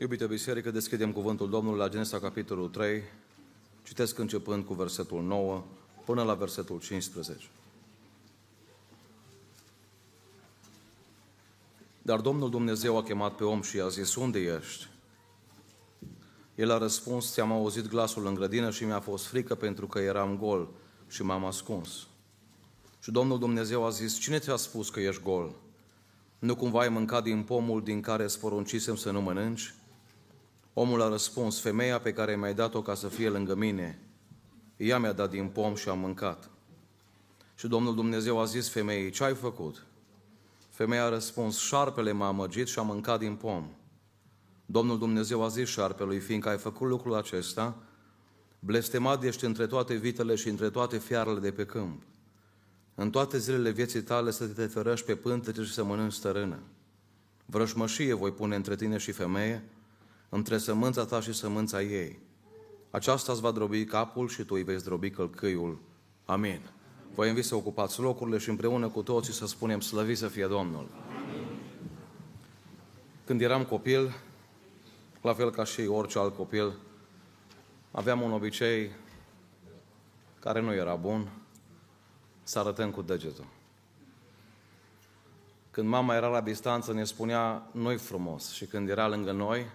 Iubite biserică, deschidem cuvântul Domnului la Genesa, capitolul 3. Citesc începând cu versetul 9 până la versetul 15. Dar Domnul Dumnezeu a chemat pe om și i-a zis, unde ești? El a răspuns, ți-am auzit glasul în grădină și mi-a fost frică pentru că eram gol și m-am ascuns. Și Domnul Dumnezeu a zis, cine ți-a spus că ești gol? Nu cumva ai mâncat din pomul din care îți poruncisem să nu mănânci? Omul a răspuns, femeia pe care mi-ai dat-o ca să fie lângă mine, ea mi-a dat din pom și am mâncat. Și Domnul Dumnezeu a zis femeii, ce ai făcut? Femeia a răspuns, șarpele m-a amăgit și a mâncat din pom. Domnul Dumnezeu a zis șarpelui, fiindcă ai făcut lucrul acesta, blestemat ești între toate vitele și între toate fiarele de pe câmp. În toate zilele vieții tale să te ferăști pe pântece și să mănânci stărână. Vrășmășie voi pune între tine și femeie, între sămânța ta și sămânța ei. Aceasta îți va drobi capul și tu îi vei drobi călcâiul. Amin. Vă invit să ocupați locurile și împreună cu toții să spunem slăvit să fie Domnul. Amin. Când eram copil, la fel ca și orice alt copil, aveam un obicei care nu era bun, să arătăm cu degetul. Când mama era la distanță, ne spunea, noi frumos. Și când era lângă noi,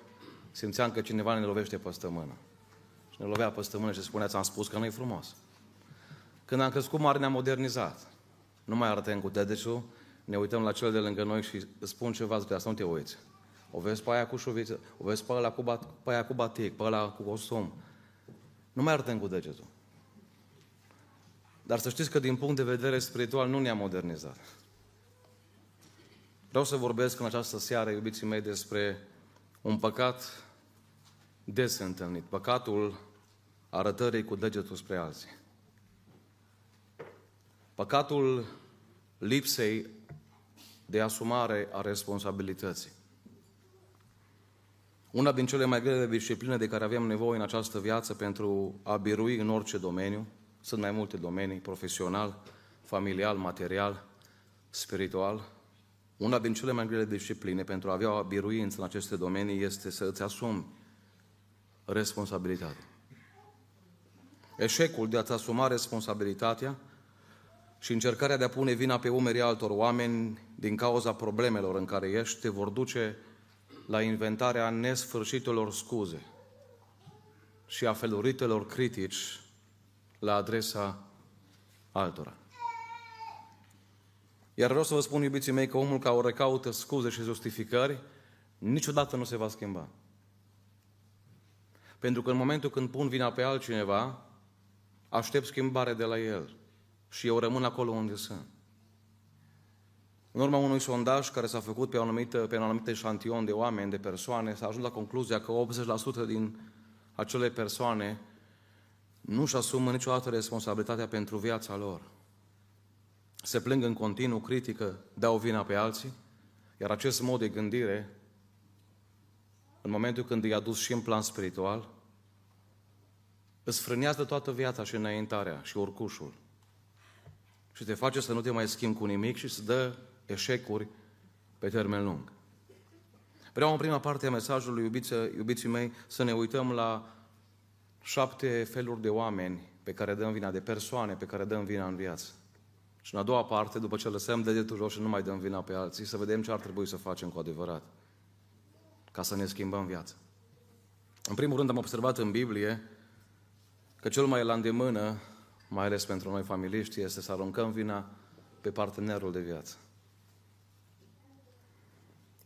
simțeam că cineva ne lovește pe stămână. Și ne lovea pe stămână și spunea, ți-am spus că nu-i frumos. Când am crescut mare, ne-am modernizat. Nu mai arătăm cu dedetul, ne uităm la cel de lângă noi și spun ceva despre asta, nu te uiți. O vezi pe aia cu șuviță, o vezi pe, ăla cu, bat, pe aia cu batic, pe ăla cu costum. Nu mai arătăm cu degetul. Dar să știți că din punct de vedere spiritual nu ne-am modernizat. Vreau să vorbesc în această seară, iubiții mei, despre un păcat des întâlnit. Păcatul arătării cu degetul spre alții. Păcatul lipsei de asumare a responsabilității. Una din cele mai grele discipline de care avem nevoie în această viață pentru a birui în orice domeniu, sunt mai multe domenii, profesional, familial, material, spiritual. Una din cele mai grele discipline pentru a avea o biruință în aceste domenii este să îți asumi responsabilitatea. Eșecul de a-ți asuma responsabilitatea și încercarea de a pune vina pe umerii altor oameni din cauza problemelor în care ești te vor duce la inventarea nesfârșitelor scuze și a feluritelor critici la adresa altora. Iar vreau să vă spun, iubiții mei, că omul care o recaută scuze și justificări, niciodată nu se va schimba. Pentru că în momentul când pun vina pe altcineva, aștept schimbare de la el. Și eu rămân acolo unde sunt. În urma unui sondaj care s-a făcut pe, anumită, pe un anumit eșantion de oameni, de persoane, s-a ajuns la concluzia că 80% din acele persoane nu își asumă niciodată responsabilitatea pentru viața lor. Se plâng în continuu, critică, dau vina pe alții, iar acest mod de gândire, în momentul când e adus și în plan spiritual, îți frânează toată viața și înaintarea și urcușul. Și te face să nu te mai schimbi cu nimic și să dă eșecuri pe termen lung. Vreau în prima parte a mesajului, iubiți, iubiții mei, să ne uităm la șapte feluri de oameni pe care dăm vina, de persoane pe care dăm vina în viață. Și în a doua parte, după ce lăsăm degetul jos și nu mai dăm vina pe alții, să vedem ce ar trebui să facem cu adevărat ca să ne schimbăm viața. În primul rând am observat în Biblie că cel mai la îndemână, mai ales pentru noi familiști, este să aruncăm vina pe partenerul de viață.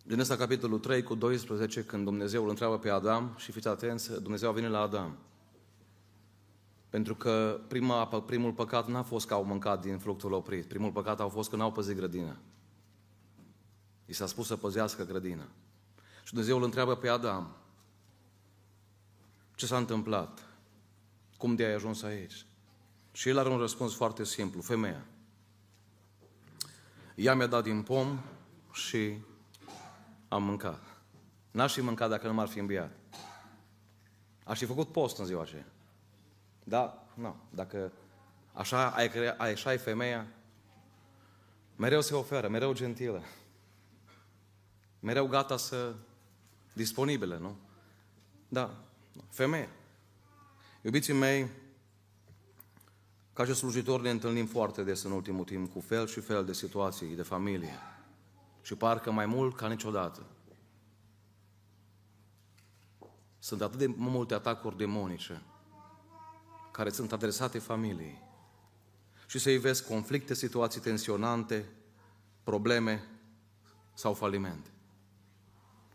Din ăsta capitolul 3 cu 12, când Dumnezeu îl întreabă pe Adam, și fiți atenți, Dumnezeu a venit la Adam. Pentru că prima, primul păcat n-a fost că au mâncat din fructul oprit. Primul păcat a fost că n-au păzit grădina. I s-a spus să păzească grădina. Și Dumnezeu îl întreabă pe Adam. Ce s-a întâmplat? Cum de ai ajuns aici? Și el are un răspuns foarte simplu. Femeia. Ea mi-a dat din pom și am mâncat. N-aș fi mâncat dacă nu m-ar fi înviat. Aș fi făcut post în ziua aceea. Da, nu. Dacă așa ai, crea, așa ai femeia, mereu se oferă, mereu gentilă. Mereu gata să, disponibilă, nu? Da, femeie. Iubiții mei, ca și slujitori ne întâlnim foarte des în ultimul timp cu fel și fel de situații de familie. Și parcă mai mult ca niciodată. Sunt atât de multe atacuri demonice care sunt adresate familiei. Și se ivesc conflicte, situații tensionante, probleme sau falimente.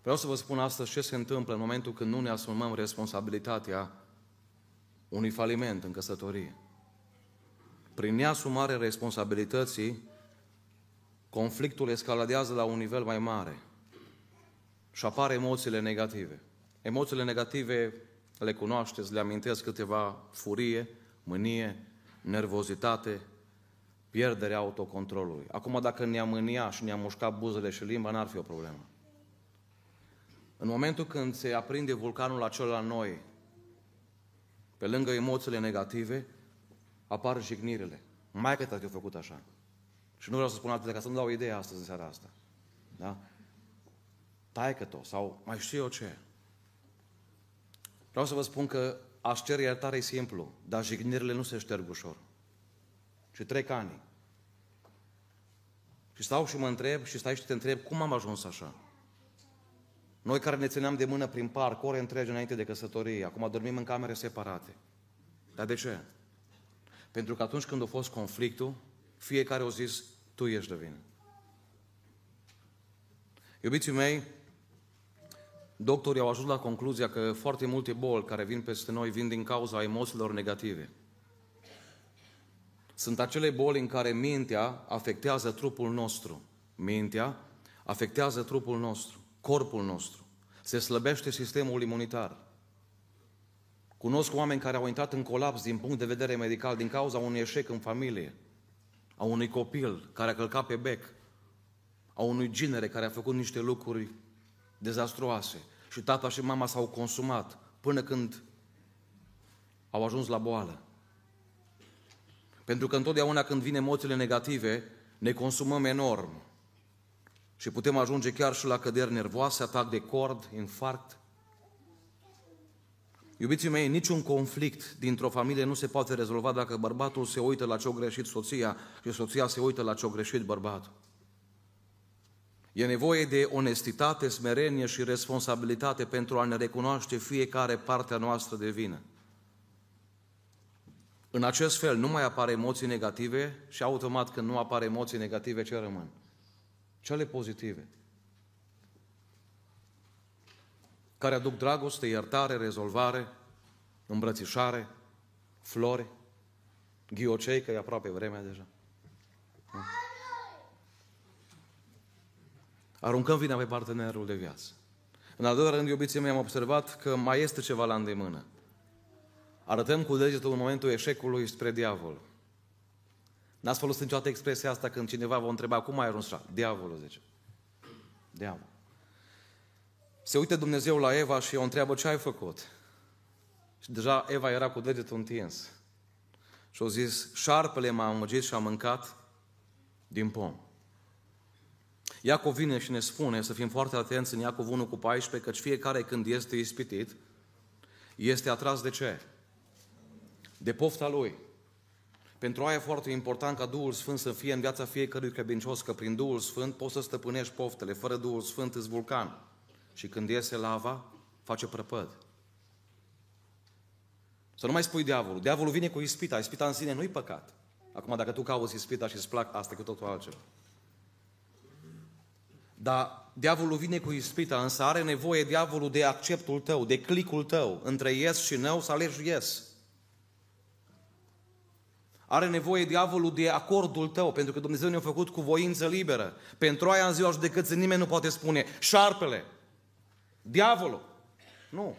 Vreau să vă spun astăzi ce se întâmplă în momentul când nu ne asumăm responsabilitatea unui faliment în căsătorie. Prin neasumare responsabilității, conflictul escaladează la un nivel mai mare și apar emoțiile negative. Emoțiile negative le cunoașteți, le amintesc câteva furie, mânie, nervozitate, pierderea autocontrolului. Acum, dacă ne-am mânia și ne-am mușcat buzele și limba, n-ar fi o problemă. În momentul când se aprinde vulcanul acela la noi, pe lângă emoțiile negative, apar jignirile. Mai că te-a făcut așa. Și nu vreau să spun atât, ca să nu dau idee astăzi în seara asta. Da? taică -o, sau mai știu eu ce. Vreau să vă spun că aș cere iertare e simplu, dar jignirile nu se șterg ușor. Și trec ani. Și stau și mă întreb și stai și te întreb cum am ajuns așa. Noi care ne țineam de mână prin parc, ore întregi înainte de căsătorie, acum dormim în camere separate. Dar de ce? Pentru că atunci când a fost conflictul, fiecare a zis, tu ești de vină. Iubiții mei, doctorii au ajuns la concluzia că foarte multe boli care vin peste noi vin din cauza emoțiilor negative. Sunt acele boli în care mintea afectează trupul nostru. Mintea afectează trupul nostru, corpul nostru. Se slăbește sistemul imunitar. Cunosc oameni care au intrat în colaps din punct de vedere medical din cauza unui eșec în familie, a unui copil care a călcat pe bec, a unui ginere care a făcut niște lucruri dezastruoase și tata și mama s-au consumat până când au ajuns la boală. Pentru că întotdeauna când vin emoțiile negative, ne consumăm enorm și putem ajunge chiar și la căderi nervoase, atac de cord, infarct. Iubiții mei, niciun conflict dintr-o familie nu se poate rezolva dacă bărbatul se uită la ce-o greșit soția și soția se uită la ce-o greșit bărbatul. E nevoie de onestitate, smerenie și responsabilitate pentru a ne recunoaște fiecare partea noastră de vină. În acest fel nu mai apar emoții negative și automat când nu apar emoții negative, ce rămân? Cele pozitive. Care aduc dragoste, iertare, rezolvare, îmbrățișare, flori, ghiocei, că e aproape vremea deja. Aruncăm vina pe partenerul de viață. În al doilea rând, iubiții mei, am observat că mai este ceva la îndemână. Arătăm cu degetul în momentul eșecului spre diavol. N-ați folosit niciodată expresia asta când cineva vă întreba cum ai ajuns așa? Diavolul, zice. Diavol. Se uită Dumnezeu la Eva și o întreabă ce ai făcut. Și deja Eva era cu degetul întins. Și au zis, șarpele m-a amăgit și a mâncat din pom. Iacov vine și ne spune să fim foarte atenți în Iacov 1 cu 14, căci fiecare când este ispitit, este atras de ce? De pofta lui. Pentru aia e foarte important ca Duhul Sfânt să fie în viața fiecărui credincios, că prin Duhul Sfânt poți să stăpânești poftele. Fără Duhul Sfânt îți vulcan. Și când iese lava, face prăpăd. Să nu mai spui diavolul. Diavolul vine cu ispita. Ispita în sine nu-i păcat. Acum, dacă tu cauți ispita și îți plac, asta e cu totul altceva. Dar diavolul vine cu ispita, însă are nevoie diavolul de acceptul tău, de clicul tău. Între yes și no să alegi yes. Are nevoie diavolul de acordul tău, pentru că Dumnezeu ne-a făcut cu voință liberă. Pentru aia în ziua judecății nimeni nu poate spune șarpele, diavolul. Nu.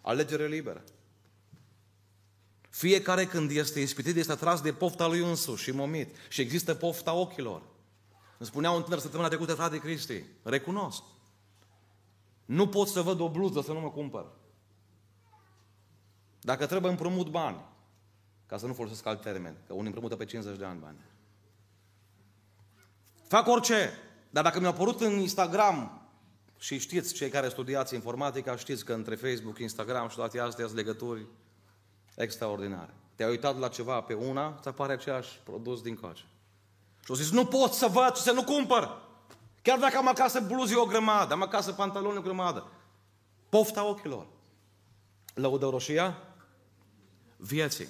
Alegere liberă. Fiecare când este ispitit este atras de pofta lui însuși și momit. Și există pofta ochilor. Îmi spunea un tânăr săptămâna trecută, frate Cristi, recunosc. Nu pot să văd o bluză să nu mă cumpăr. Dacă trebuie împrumut bani, ca să nu folosesc alt termen, că unii împrumută pe 50 de ani bani. Fac orice, dar dacă mi-a apărut în Instagram Și știți, cei care studiați informatica, știți că între Facebook, Instagram și toate astea sunt legături extraordinare. Te-ai uitat la ceva pe una, îți apare același produs din coace. Și au zis, nu pot să văd și să nu cumpăr. Chiar dacă am acasă bluzi o grămadă, am acasă pantaloni o grămadă. Pofta ochilor. Lăudă roșia vieții.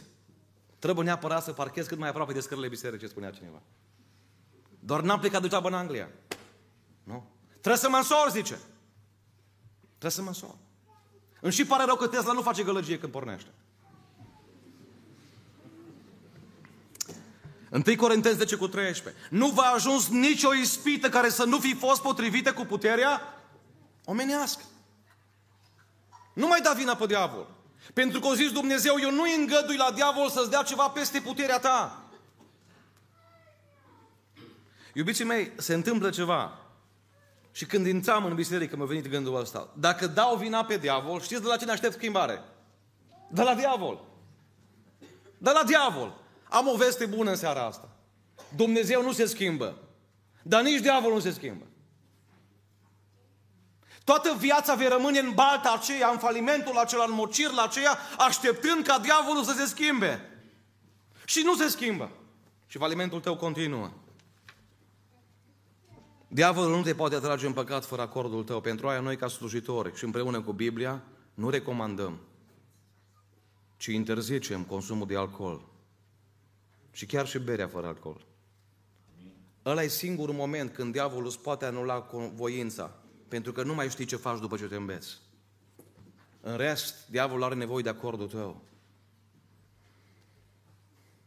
Trebuie neapărat să parchez cât mai aproape de scările bisericii, spunea cineva. Doar n-am plecat degeaba în Anglia. Nu? Trebuie să mă însor, zice. Trebuie să mă însor. Îmi și pare rău că Tesla nu face gălăgie când pornește. 1 Corinteni 10 cu 13. Nu va ajuns nicio ispită care să nu fi fost potrivită cu puterea omenească. Nu mai da vina pe diavol. Pentru că o zis Dumnezeu, eu nu îngădui la diavol să-ți dea ceva peste puterea ta. Iubiții mei, se întâmplă ceva. Și când intram în biserică, mi-a venit gândul ăsta. Dacă dau vina pe diavol, știți de la cine aștept schimbare? De la diavol. De la diavol. Am o veste bună în seara asta. Dumnezeu nu se schimbă. Dar nici diavolul nu se schimbă. Toată viața vei rămâne în balta aceea, în falimentul acela, în mocir la aceea, așteptând ca diavolul să se schimbe. Și nu se schimbă. Și falimentul tău continuă. Diavolul nu te poate atrage în păcat fără acordul tău. Pentru aia noi ca slujitori și împreună cu Biblia nu recomandăm, ci interzicem consumul de alcool. Și chiar și berea fără alcool. Ăla e singurul moment când diavolul îți poate anula voința, pentru că nu mai știi ce faci după ce te înveți. În rest, diavolul are nevoie de acordul tău.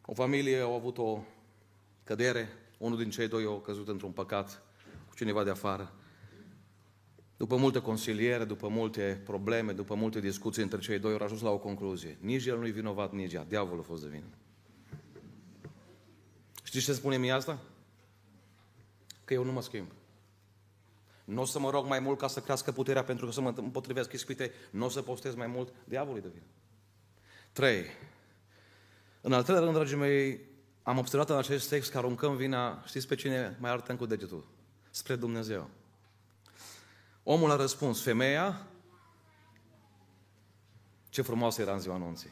O familie a avut o cădere, unul din cei doi a căzut într-un păcat cu cineva de afară. După multe consiliere, după multe probleme, după multe discuții între cei doi, au ajuns la o concluzie. Nici el nu-i vinovat, nici ea. Diavolul a fost de vină. Știți ce spune mie asta? Că eu nu mă schimb. Nu o să mă rog mai mult ca să crească puterea pentru că să mă împotrivesc ispite. Nu o să postez mai mult. Diavolul de vină. Trei. În al treilea rând, dragii mei, am observat în acest text că aruncăm vina, știți pe cine mai arătăm cu degetul? Spre Dumnezeu. Omul a răspuns, femeia, ce frumoasă era în ziua anunții.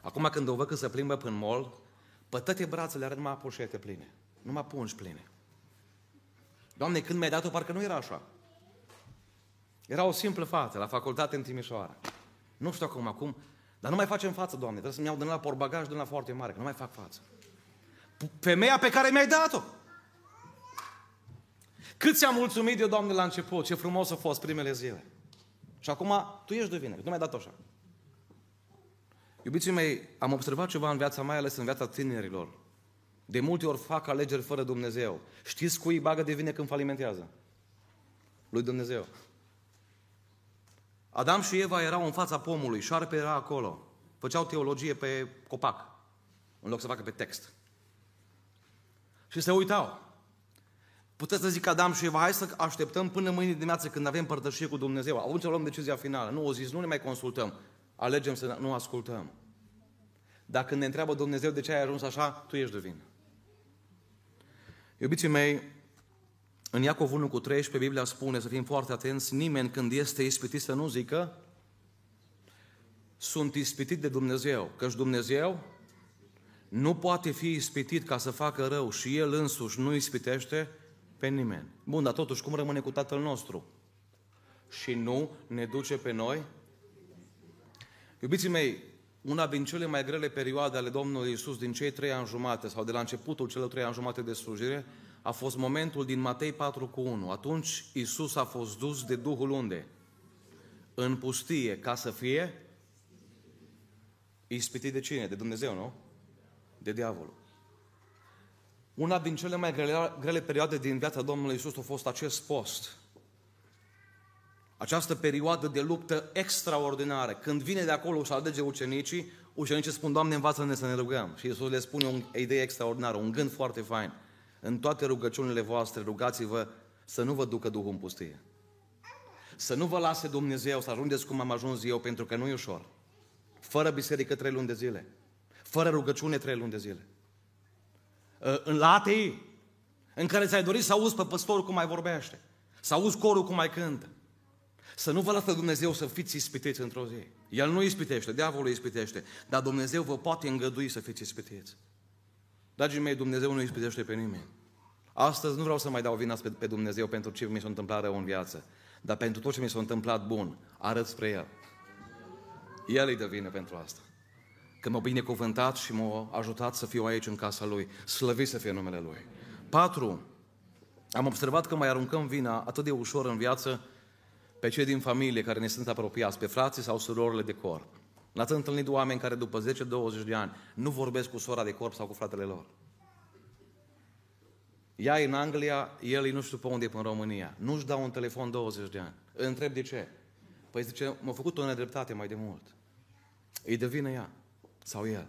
Acum când o văd că se plimbă prin mall, pe toate brațele are numai poșete pline. Numai pungi pline. Doamne, când mi-ai dat-o, parcă nu era așa. Era o simplă fată, la facultate în Timișoara. Nu știu acum, acum, dar nu mai facem față, Doamne. Trebuie să-mi iau de la porbagaj de la foarte mare, că nu mai fac față. Femeia pe care mi-ai dat-o. Cât ți-am mulțumit eu, Doamne, la început, ce frumos a fost primele zile. Și acum tu ești de vină, că nu mi-ai dat-o așa. Iubiții mei, am observat ceva în viața mea, ales în viața tinerilor. De multe ori fac alegeri fără Dumnezeu. Știți cui îi bagă de vine când falimentează? Lui Dumnezeu. Adam și Eva erau în fața pomului, șarpe era acolo. Făceau teologie pe copac, în loc să facă pe text. Și se uitau. Puteți să zic Adam și Eva, hai să așteptăm până mâine dimineață când avem părtășie cu Dumnezeu. Atunci luăm decizia finală. Nu, o zis, nu ne mai consultăm alegem să nu ascultăm. Dacă ne întreabă Dumnezeu de ce ai ajuns așa, tu ești de vină. Iubiții mei, în Iacov 1 cu 13, Biblia spune să fim foarte atenți, nimeni când este ispitit să nu zică sunt ispitit de Dumnezeu, căci Dumnezeu nu poate fi ispitit ca să facă rău și El însuși nu ispitește pe nimeni. Bun, dar totuși cum rămâne cu Tatăl nostru? Și nu ne duce pe noi Iubiții mei, una din cele mai grele perioade ale Domnului Isus din cei trei ani jumate sau de la începutul celor trei ani jumate de slujire a fost momentul din Matei 4 cu 1. Atunci Isus a fost dus de Duhul unde? În pustie, ca să fie ispitit de cine? De Dumnezeu, nu? De diavolul. Una din cele mai grele, grele perioade din viața Domnului Isus a fost acest post această perioadă de luptă extraordinară. Când vine de acolo și alege ucenicii, ucenicii spun, Doamne, învață-ne să ne rugăm. Și Iisus le spune o idee extraordinară, un gând foarte fain. În toate rugăciunile voastre, rugați-vă să nu vă ducă Duhul în pustie. Să nu vă lase Dumnezeu să ajungeți cum am ajuns eu, pentru că nu e ușor. Fără biserică trei luni de zile. Fără rugăciune trei luni de zile. Ă, în la ATI, în care ți-ai dorit să auzi pe păstorul cum mai vorbește. Să auzi corul cum mai cântă Să nu vă lasă Dumnezeu să fiți ispitiți într-o zi. El nu ispitește, diavolul ispitește, dar Dumnezeu vă poate îngădui să fiți ispitiți. Dragii mei, Dumnezeu nu ispitește pe nimeni. Astăzi nu vreau să mai dau vina pe Dumnezeu pentru ce mi s-a întâmplat rău în viață, dar pentru tot ce mi s-a întâmplat bun, arăt spre El. El îi dă vină pentru asta. Că m-a binecuvântat și m-a ajutat să fiu aici în casa Lui. Slăvit să fie numele Lui. Patru, am observat că mai aruncăm vina atât de ușor în viață pe cei din familie care ne sunt apropiați, pe frații sau surorile de corp. L-ați întâlnit oameni care după 10-20 de ani nu vorbesc cu sora de corp sau cu fratele lor. Ea în Anglia, el e nu știu pe unde e în România. Nu-și dau un telefon 20 de ani. Îl întreb de ce. Păi zice, m-a făcut o nedreptate mai de mult. Îi devine ea. Sau el.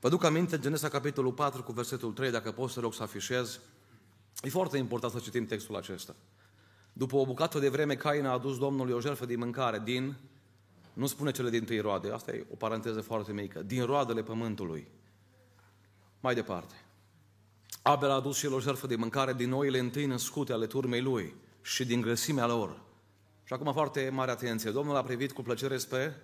Vă duc aminte, Genesa capitolul 4 cu versetul 3, dacă poți să rog să afișez. E foarte important să citim textul acesta. După o bucată de vreme, Cain a adus Domnului o jertfă de mâncare din, nu spune cele din tâi roade, asta e o paranteză foarte mică, din roadele pământului. Mai departe. Abel a adus și el o jertfă de mâncare din oile întâi născute ale turmei lui și din grăsimea lor. Și acum foarte mare atenție. Domnul a privit cu plăcere spre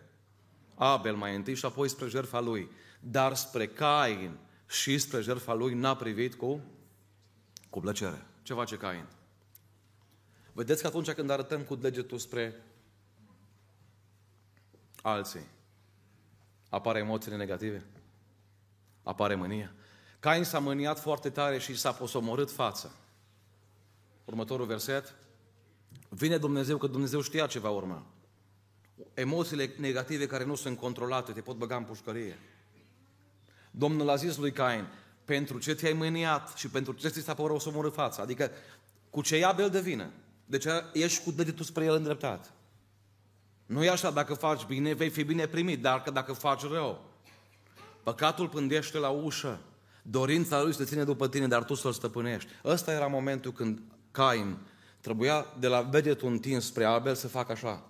Abel mai întâi și apoi spre jertfa lui. Dar spre Cain și spre jertfa lui n-a privit cu, cu plăcere. Ce face Cain? Vedeți că atunci când arătăm cu degetul spre alții, apare emoțiile negative? Apare mânia? Cain s-a mâniat foarte tare și s-a posomorât fața. Următorul verset. Vine Dumnezeu că Dumnezeu știa ce va urma. Emoțiile negative care nu sunt controlate te pot băga în pușcărie. Domnul a zis lui Cain, pentru ce te-ai mâniat și pentru ce ți s-a părut să omorâ fața? Adică cu ce ia bel de vină. Deci ești cu degetul spre el îndreptat. Nu e așa, dacă faci bine, vei fi bine primit, dar că dacă faci rău. Păcatul pândește la ușă. Dorința lui să te ține după tine, dar tu să-l stăpânești. Ăsta era momentul când Cain trebuia de la degetul întins spre Abel să facă așa.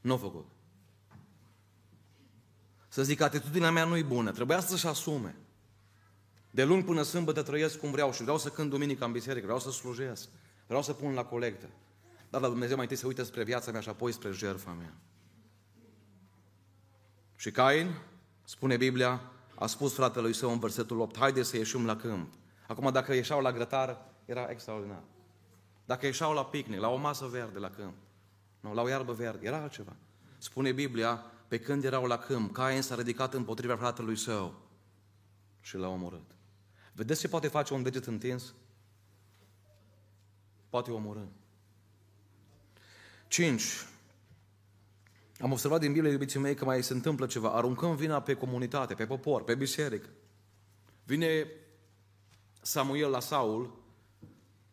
Nu a făcut. Să zic, atitudinea mea nu e bună. Trebuia să-și asume. De luni până sâmbătă trăiesc cum vreau și vreau să cânt duminica în biserică, vreau să slujesc, vreau să pun la colectă. Dar la Dumnezeu mai întâi să uită spre viața mea și apoi spre jertfa mea. Și Cain, spune Biblia, a spus fratelui său în versetul 8, haide să ieșim la câmp. Acum dacă ieșeau la grătar, era extraordinar. Dacă ieșeau la picnic, la o masă verde la câmp, nu, la o iarbă verde, era altceva. Spune Biblia, pe când erau la câmp, Cain s-a ridicat împotriva fratelui său și l-a omorât. Vedeți ce poate face un deget întins? Poate omorâ. 5. Am observat din Biblie, iubiții mei, că mai se întâmplă ceva. Aruncăm vina pe comunitate, pe popor, pe biserică. Vine Samuel la Saul,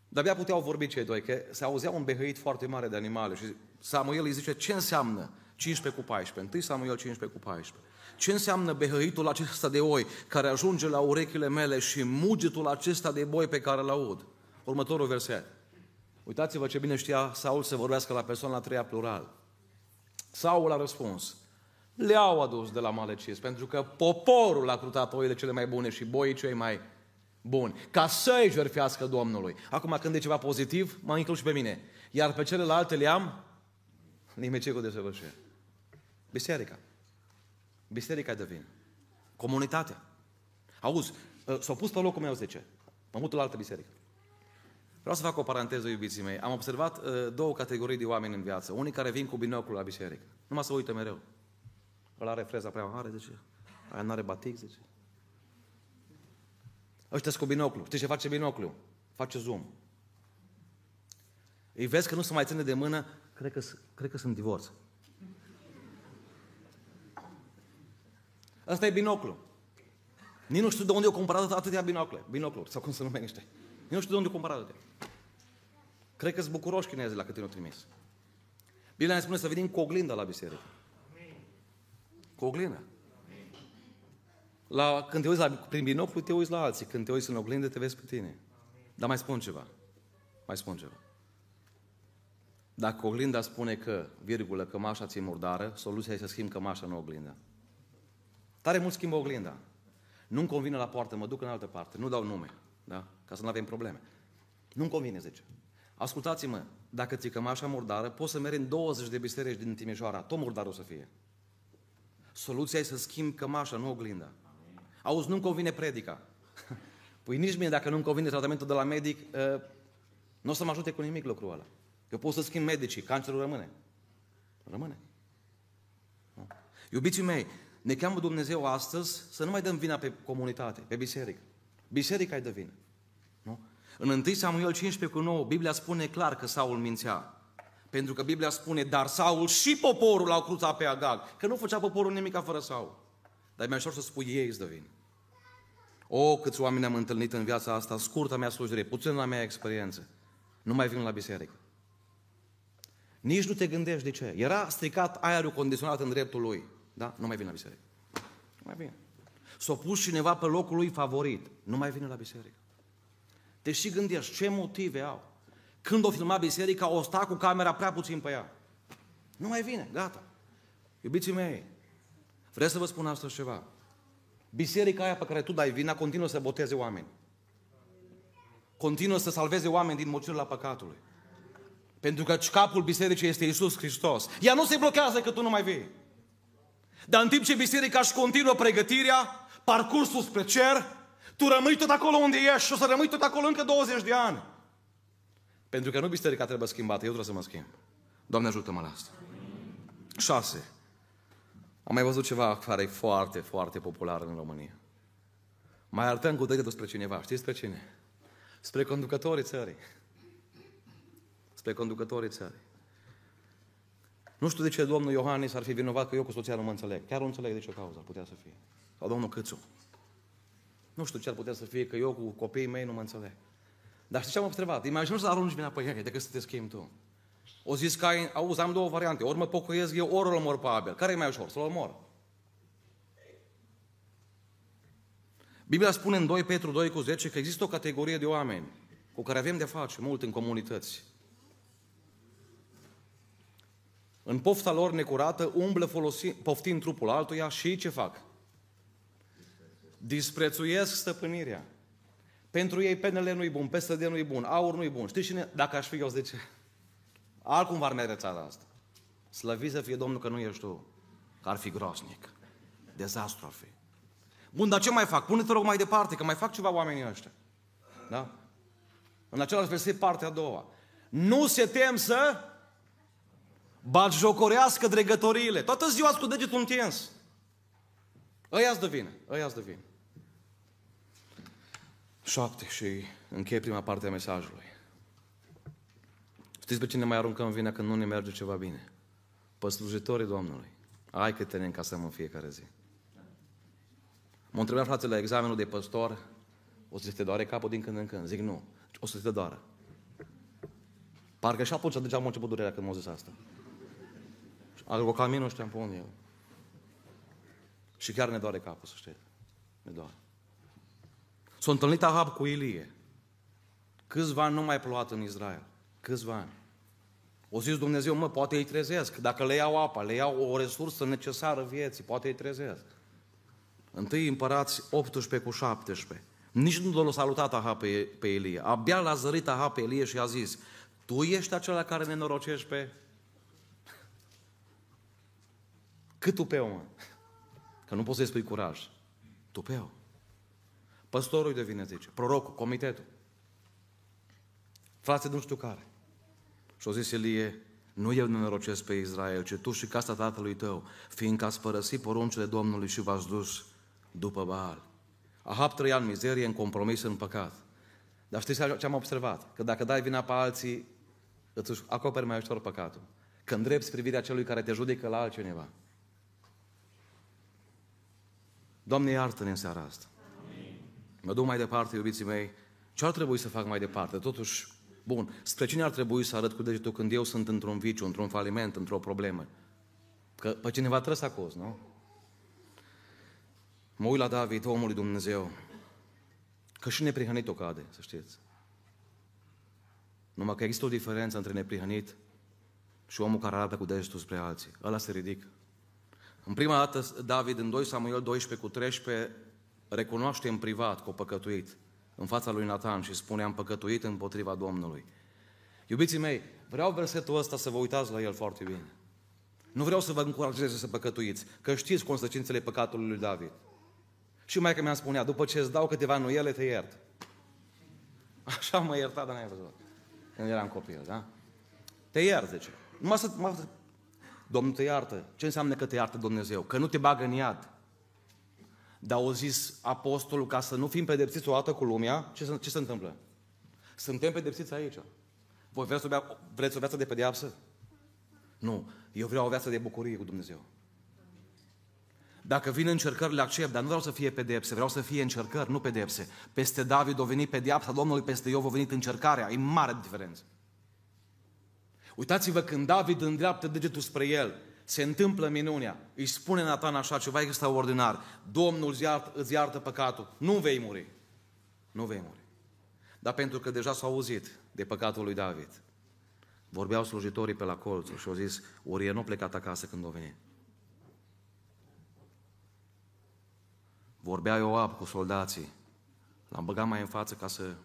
dar abia puteau vorbi cei doi, că se auzea un behăit foarte mare de animale și Samuel îi zice, ce înseamnă 15 cu 14? 1 Samuel 15 cu 14. Ce înseamnă behăitul acesta de oi care ajunge la urechile mele și mugetul acesta de boi pe care îl aud? Următorul verset. Uitați-vă ce bine știa Saul să vorbească la persoana a treia plural. Saul a răspuns, le-au adus de la malecis, pentru că poporul a crutat oile cele mai bune și boii cei mai buni, ca să-i jertfească Domnului. Acum când e ceva pozitiv, mă includ și pe mine. Iar pe celelalte le-am nimeci cu desăvârșire. Biserica. Biserica de vin. Comunitatea. Auzi, ă, s-au pus pe locul meu 10. Mă mut la altă biserică. Vreau să fac o paranteză, iubiții mei. Am observat uh, două categorii de oameni în viață. Unii care vin cu binocul la biserică. Numai să uită mereu. Ăla are freza prea mare, zice. Aia nu are batic, zice. Ăștia cu binoclu. Știi ce face binoclu? Face zoom. Îi vezi că nu se mai ține de mână, cred că, cred că sunt divorț. Asta e binoclu. Nici nu știu de unde au cumpărat atâtea binocle. Binocluri, sau cum se numește. Nici nu știu de unde au cumpărat atâtea. Cred că sunt bucuroși chinezi la câte ne-au trimis. Biblia ne spune să venim cu oglinda la biserică. Cu oglinda. La, când te uiți la, prin binoclu, te uiți la alții. Când te uiți în oglindă, te vezi pe tine. Dar mai spun ceva. Mai spun ceva. Dacă oglinda spune că, virgulă, cămașa ți-e murdară, soluția e să schimb cămașa, nu oglinda. Tare mult schimbă oglinda. Nu-mi convine la poartă, mă duc în altă parte. Nu dau nume, da? Ca să nu avem probleme. Nu-mi convine, zice. Ascultați-mă, dacă ți cămașa murdară, poți să mergi în 20 de biserici din Timișoara, tot murdar o să fie. Soluția e să schimbi cămașa, nu oglinda. Auzi, nu-mi convine predica. Păi nici mie, dacă nu-mi convine tratamentul de la medic, uh, nu o să mă ajute cu nimic lucrul ăla. Eu pot să schimb medicii, cancerul rămâne. Rămâne. Nu. Iubiții mei, ne cheamă Dumnezeu astăzi să nu mai dăm vina pe comunitate, pe biserică. Biserica e de vină. Nu? În 1 Samuel 15 cu 9, Biblia spune clar că Saul mințea. Pentru că Biblia spune, dar Saul și poporul l-au cruțat pe Agag. Că nu făcea poporul nimic fără Saul. Dar e mai ușor să spui ei îți de vină. O, câți oameni am întâlnit în viața asta, scurta mea slujire, puțin la mea experiență. Nu mai vin la biserică. Nici nu te gândești de ce. Era stricat aerul condiționat în dreptul lui. Da? Nu mai vine la biserică. Nu mai vine. S-a pus cineva pe locul lui favorit. Nu mai vine la biserică. Te și gândești ce motive au. Când o filma biserica, o sta cu camera prea puțin pe ea. Nu mai vine, gata. Iubiții mei, vreau să vă spun astăzi ceva. Biserica aia pe care tu dai vina continuă să boteze oameni. Continuă să salveze oameni din mocirul păcatului. Pentru că capul bisericii este Isus Hristos. Ea nu se blochează că tu nu mai vii. Dar în timp ce biserica își continuă pregătirea, parcursul spre cer, tu rămâi tot acolo unde ești și o să rămâi tot acolo încă 20 de ani. Pentru că nu biserica trebuie schimbată, eu trebuie să mă schimb. Doamne ajută-mă la asta. 6. Am mai văzut ceva care e foarte, foarte popular în România. Mai arătăm cu degetul spre cineva. Știți spre cine? Spre conducătorii țării. Spre conducătorii țării. Nu știu de ce domnul Iohannis ar fi vinovat că eu cu soția nu mă înțeleg. Chiar nu înțeleg de ce cauză ar putea să fie. Sau domnul Câțu. Nu știu ce ar putea să fie că eu cu copiii mei nu mă înțeleg. Dar știi ce am observat? Imaginu să arunci vina pe ei decât să te schimbi tu. O zis că ai, auzi, am două variante. Ori mă pocăiesc eu, ori îl omor pe Abel. Care e mai ușor? Să-l omor. Biblia spune în 2 Petru 2 cu 10 că există o categorie de oameni cu care avem de face mult în comunități. În pofta lor necurată umblă folosi, poftind trupul altuia și ce fac? Disprețuiesc stăpânirea. Pentru ei penele nu-i bun, PSD nu-i bun, aur nu-i bun. Știți cine? Dacă aș fi eu, de ce? Altcum v-ar merge țara asta. Slăvit să fie Domnul că nu ești tu. Că ar fi groasnic. Dezastru ar fi. Bun, dar ce mai fac? Pune-te rog mai departe, că mai fac ceva oamenii ăștia. Da? În același verset, partea a doua. Nu se tem să batjocorească dregătoriile. Toată ziua cu degetul întins. Ăia-ți de vină, ăia-ți de vină. Șapte și încheie prima parte a mesajului. Știți pe cine mai aruncăm vina când nu ne merge ceva bine? Pe slujitorii Domnului. Ai că te ne încasăm în fiecare zi. Mă întrebam fratele la examenul de păstor, o să te doare capul din când în când. Zic nu, o să te doară. Parcă și atunci deja am început durerea când m-a zis asta. Algocaminul știam pe unde eu. Și chiar ne doare capul, să știți. Ne doare. S-a întâlnit Ahab cu Ilie. Câțiva ani nu mai plouat în Israel. Câțiva ani. O zis Dumnezeu, mă, poate îi trezesc. Dacă le iau apa, le iau o resursă necesară vieții, poate îi trezesc. Întâi împărați 18 cu 17. Nici nu l-a salutat Ahab pe, pe Elie. Abia l-a zărit Ahab pe Elie și a zis, tu ești acela care ne norocești pe... Cât tu pe mă? Că nu poți să-i spui curaj. Tu pe Păstorul devine, zice. Prorocul, comitetul. Frate, nu știu care. Și o zis Elie, nu eu nenorocesc pe Israel, ci tu și casa tatălui tău, fiindcă ați părăsit poruncile Domnului și v-ați dus după Baal. Ahab trăia în mizerie, în compromis, în păcat. Dar știți ce am observat? Că dacă dai vina pe alții, îți acoperi mai ușor păcatul. Când drepți privirea celui care te judecă la altcineva. Doamne, iartă-ne în seara asta. Amin. Mă duc mai departe, iubiții mei. Ce ar trebui să fac mai departe? Totuși, bun, spre cine ar trebui să arăt cu degetul când eu sunt într-un viciu, într-un faliment, într-o problemă? Că pe cineva trebuie să acuz, nu? Mă uit la David, omul lui Dumnezeu, că și neprihănit o cade, să știți. Numai că există o diferență între neprihănit și omul care arată cu degetul spre alții. Ăla se ridică. În prima dată, David, în 2 Samuel 12 cu 13, recunoaște în privat că a păcătuit în fața lui Nathan și spune, am păcătuit împotriva Domnului. Iubiții mei, vreau versetul ăsta să vă uitați la el foarte bine. Nu vreau să vă încurajez să păcătuiți, că știți consecințele păcatului lui David. Și mai că mi-am spunea, după ce îți dau câteva nuiele, te iert. Așa mă ierta, dar n-ai văzut. Când eram copil, da? Te iert, zice. Numai să, numai să... Domnul te iartă. Ce înseamnă că te iartă Dumnezeu? Că nu te bagă în iad. Dar au zis apostolul, ca să nu fim pedepsiți o dată cu lumea, ce se, ce se întâmplă? Suntem pedepsiți aici. Voi vreți, vreți o viață de pedeapsă? Nu. Eu vreau o viață de bucurie cu Dumnezeu. Dacă vin încercări, le accept, dar nu vreau să fie pedepse, vreau să fie încercări, nu pedepse. Peste David a venit pedeapsa Domnului, peste Iov a venit încercarea. E mare diferență. Uitați-vă când David îndreaptă degetul spre el, se întâmplă minunea. Îi spune Nathan așa ceva extraordinar. Domnul îți iartă, îți iartă păcatul. Nu vei muri. Nu vei muri. Dar pentru că deja s-a auzit de păcatul lui David, vorbeau slujitorii pe la colțul și au zis, ori e nu plecat acasă când o venit. Vorbea Ioab cu soldații. L-am băgat mai în față ca să,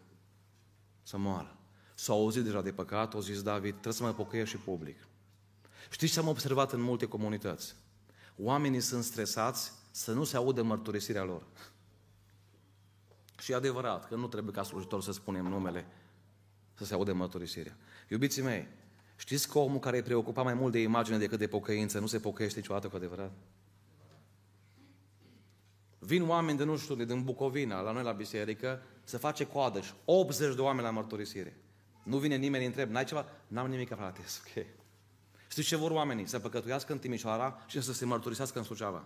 să moară. S-a auzit deja de păcat, au zis David, trebuie să mă pocăiesc și public. Știți ce am observat în multe comunități? Oamenii sunt stresați să nu se audă mărturisirea lor. Și e adevărat că nu trebuie ca slujitor să spunem numele, să se aude mărturisirea. Iubiții mei, știți că omul care e preocupat mai mult de imagine decât de pocăință nu se pocăiește niciodată cu adevărat? Vin oameni de nu știu, din Bucovina, la noi la biserică, să face coadă și 80 de oameni la mărturisire. Nu vine nimeni, îi întreb, n-ai ceva? N-am nimic, frate, ok. Știți ce vor oamenii? Să păcătuiască în Timișoara și să se mărturisească în Suceava.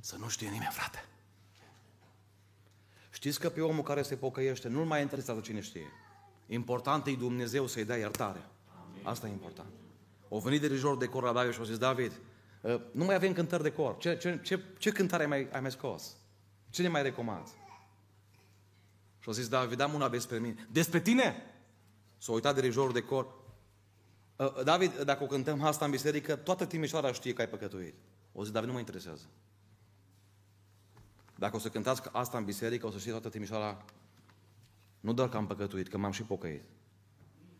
Să nu știe nimeni, frate. Știți că pe omul care se pocăiește nu-l mai interesează cine știe. Important e Dumnezeu să-i dea iertare. Asta e important. O venit dirijor de cor la David și au zis, David, ă, nu mai avem cântări de cor. Ce, ce, ce, ce cântare ai mai, ai mai scos? Ce ne mai recomanzi? Și au zis, David, am una despre mine. Despre tine? S-a uitat dirijorul de cor. Ă, David, dacă o cântăm asta în biserică, toată Timișoara știe că ai păcătuit. O zis, David, nu mă interesează. Dacă o să cântați asta în biserică, o să știe toată Timișoara, nu doar că am păcătuit, că m-am și pocăit.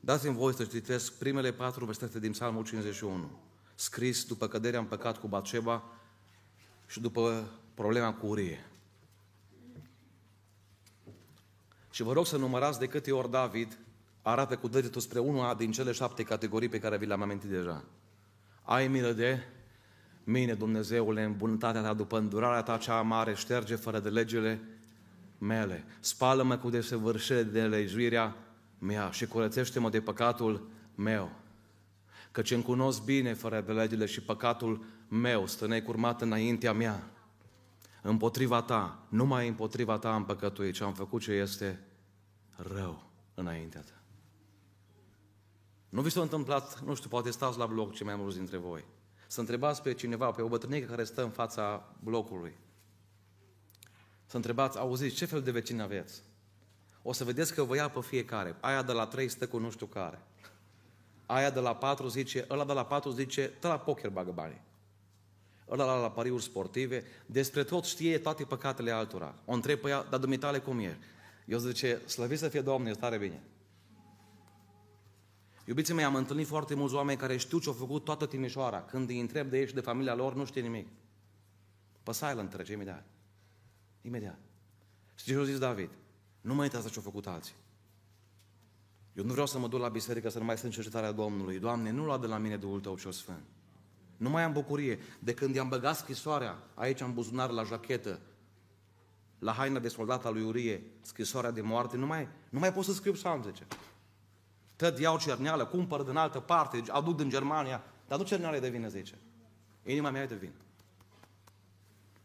Dați-mi voi să citesc primele patru versete din Psalmul 51, scris după căderea în păcat cu Batșeba și după problema cu Urie. Și vă rog să numărați de câte ori David arată cu degetul spre una din cele șapte categorii pe care vi le-am amintit deja. Ai milă de mine, Dumnezeule, în bunătatea ta, după îndurarea ta cea mare, șterge fără de legile mele. Spală-mă cu desăvârșire de lejuirea mea și curățește-mă de păcatul meu. Căci îmi cunosc bine fără de legile și păcatul meu stă necurmat înaintea mea. Împotriva ta, numai împotriva ta am păcătuit și am făcut ce este rău înaintea ta. Nu vi s-a întâmplat, nu știu, poate stați la bloc ce mai mulți dintre voi. Să întrebați pe cineva, pe o bătrânică care stă în fața blocului. Să întrebați, auziți, ce fel de vecini aveți? O să vedeți că vă ia pe fiecare. Aia de la trei stă cu nu știu care. Aia de la patru zice, ăla de la patru zice, tă la poker bagă banii. Ăla la, la pariuri sportive, despre tot știe toate păcatele altora. O întreb pe ea, dar dumitale cum e? Eu zice, slăvit să fie Domnul, stare bine. Iubiții mei, am întâlnit foarte mulți oameni care știu ce au făcut toată Timișoara. Când îi întreb de ei și de familia lor, nu știe nimic. Pe silent trece imediat. Imediat. Știi ce a zis David? Nu mă interesează ce au făcut alții. Eu nu vreau să mă duc la biserică să nu mai sunt cercetarea Domnului. Doamne, nu lua de la mine Duhul Tău cel Sfânt. Nu mai am bucurie. De când i-am băgat scrisoarea aici în buzunar la jachetă, la haina de soldat al lui Urie, scrisoarea de moarte, nu mai, nu mai pot să scriu psalm, zice. Tot iau cerneală, cumpăr din altă parte, aduc din Germania, dar nu cerneală de vină, zice. Inima mea e de vină.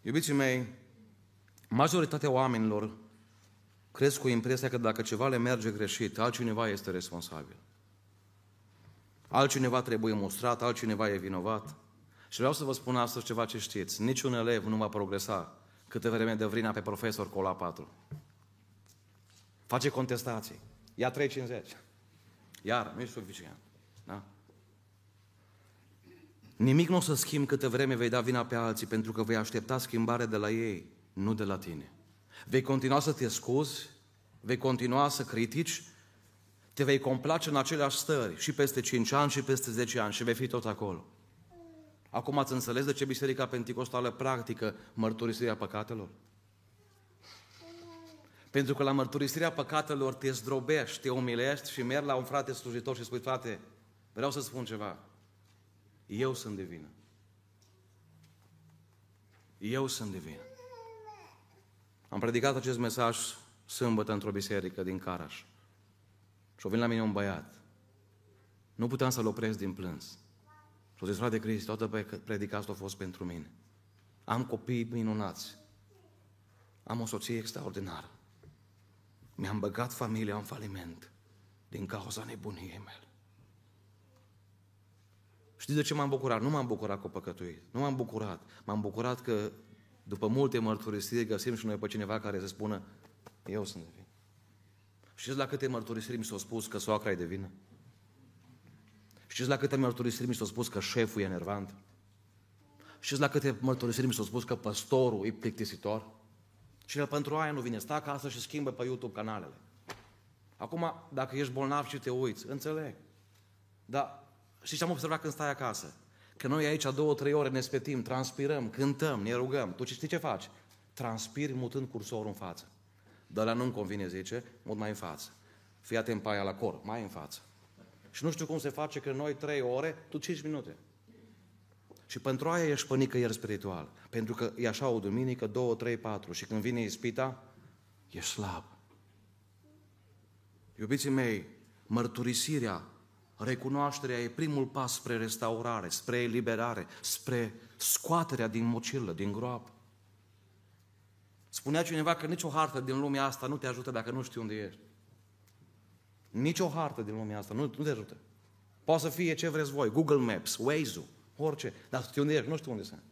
Iubiții mei, majoritatea oamenilor cresc cu impresia că dacă ceva le merge greșit, altcineva este responsabil. Altcineva trebuie mostrat, altcineva e vinovat. Și vreau să vă spun astăzi ceva ce știți. Niciun elev nu va progresa câte vreme de vrina pe profesor cu la 4. Face contestații. Ia 350. Iar, nu e suficient. Da? Nimic nu o să schimb câte vreme vei da vina pe alții, pentru că vei aștepta schimbare de la ei, nu de la tine. Vei continua să te scuzi, Vei continua să critici? Te vei complace în aceleași stări și peste 5 ani și peste 10 ani și vei fi tot acolo. Acum ați înțeles de ce Biserica Pentecostală practică mărturisirea păcatelor? Pentru că la mărturisirea păcatelor te zdrobești, te umilești și mergi la un frate slujitor și spui, frate, vreau să spun ceva. Eu sunt de vină. Eu sunt de vină. Am predicat acest mesaj sâmbătă într-o biserică din Caraș. Și-o vin la mine un băiat. Nu puteam să-l opresc din plâns. Și-o zis, frate Cristi, toată predica asta a fost pentru mine. Am copii minunați. Am o soție extraordinară. Mi-am băgat familia în faliment din cauza nebuniei mele. Știți de ce m-am bucurat? Nu m-am bucurat cu păcătuit. Nu m-am bucurat. M-am bucurat că după multe mărturisiri găsim și noi pe cineva care să spună eu sunt de vină. Știți la câte mărturisiri mi s-au spus că soacra e de vină? Știți la câte mărturisiri mi s-au spus că șeful e nervant? Știți la câte mărturisiri mi s-au spus că păstorul e plictisitor? Și el pentru aia nu vine. Stă acasă și schimbă pe YouTube canalele. Acum, dacă ești bolnav și te uiți, înțeleg. Dar știți ce am observat când stai acasă? Că noi aici două, trei ore ne spetim, transpirăm, cântăm, ne rugăm. Tu știi ce faci? Transpiri mutând cursorul în față. Dar la nu-mi convine, zice, mut mai în față. Fii atent pe aia la cor, mai în față. Și nu știu cum se face că noi trei ore, tu cinci minute. Și pentru aia ești pe nicăieri spiritual. Pentru că e așa o duminică, două, trei, patru. Și când vine ispita, e slab. Iubiții mei, mărturisirea, recunoașterea e primul pas spre restaurare, spre eliberare, spre scoaterea din mocilă, din groapă. Spunea cineva că nicio hartă din lumea asta nu te ajută dacă nu știi unde ești. Nici o hartă din lumea asta nu, nu te ajută. Poate să fie ce vreți voi, Google Maps, Waze-ul, orice. Dar știu unde ești, nu știu unde sunt.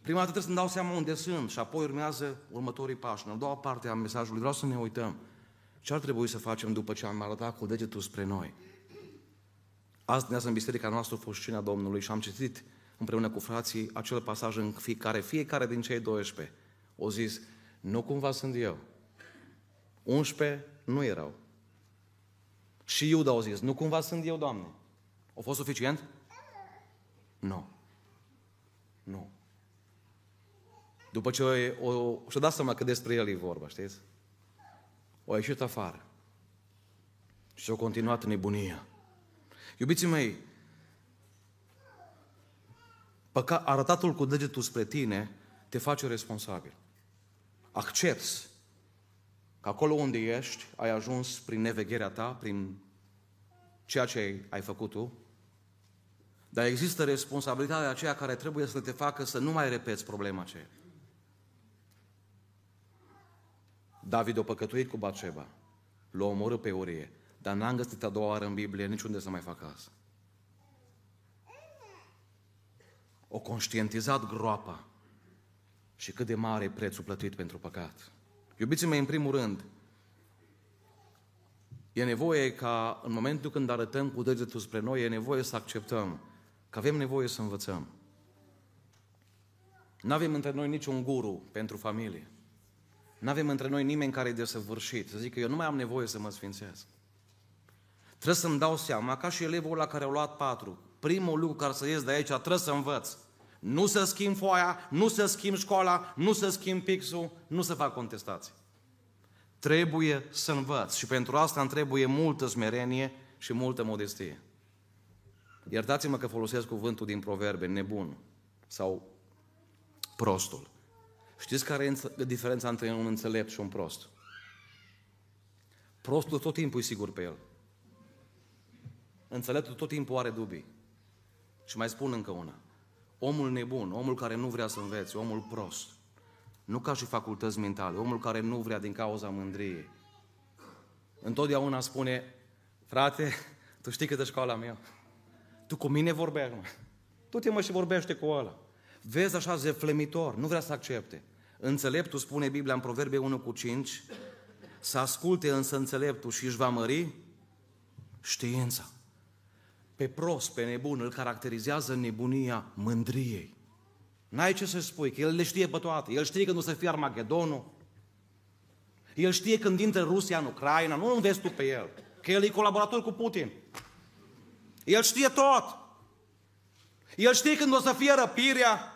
Prima dată trebuie să-mi dau seama unde sunt și apoi urmează următorii pași. În a doua parte a mesajului vreau să ne uităm. Ce ar trebui să facem după ce am arătat cu degetul spre noi? Azi dimineața în biserica noastră a fost cina Domnului și am citit împreună cu frații acel pasaj în care fiecare din cei 12 o zis, nu cumva sunt eu. 11 nu erau. Și Iuda au zis, nu cumva sunt eu, Doamne. A fost suficient? Nu. Nu. După ce o, o, și-a dat seama că despre el e vorba, știți? O ieșit afară. Și a continuat nebunia. Iubiții mei, păca, arătatul cu degetul spre tine te face responsabil. Accepti că acolo unde ești, ai ajuns prin nevegherea ta, prin ceea ce ai făcut tu, dar există responsabilitatea aceea care trebuie să te facă să nu mai repeți problema aceea. David a păcătuit cu Batșeba, l-a omorât pe Urie, dar n-am găsit a doua oară în Biblie niciunde să mai facă asta. O conștientizat groapa și cât de mare e prețul plătit pentru păcat. Iubiții mei, în primul rând, e nevoie ca în momentul când arătăm cu degetul spre noi, e nevoie să acceptăm că avem nevoie să învățăm. Nu avem între noi niciun guru pentru familie. Nu avem între noi nimeni care e desăvârșit. Să zic că eu nu mai am nevoie să mă sfințesc. Trebuie să-mi dau seama, ca și elevul la care au luat patru, primul lucru care să ies de aici, trebuie să învăț. Nu să schimb foaia, nu să schimb școala, nu să schimb pixul, nu să fac contestații. Trebuie să învăț și pentru asta îmi trebuie multă smerenie și multă modestie. Iertați-mă că folosesc cuvântul din proverbe, nebun sau prostul. Știți care e diferența între un înțelept și un prost? Prostul tot timpul e sigur pe el. Înțeleptul tot timpul are dubii. Și mai spun încă una. Omul nebun, omul care nu vrea să învețe, omul prost, nu ca și facultăți mentale, omul care nu vrea din cauza mândriei. Întotdeauna spune, frate, tu știi câtă școala mea. Tu cu mine vorbești, mă. Tu te mă și vorbește cu ăla. Vezi așa zeflemitor, nu vrea să accepte. Înțeleptul, spune Biblia în Proverbe 1 cu 5, să asculte însă înțeleptul și își va mări știința. Pe prost, pe nebun, îl caracterizează nebunia mândriei. N-ai ce să spui, că el le știe pe toate. El știe că nu se fie Armagedonul. El știe când intră Rusia în Ucraina, nu înveți tu pe el, că el e colaborator cu Putin. El știe tot. El știe când o să fie răpirea.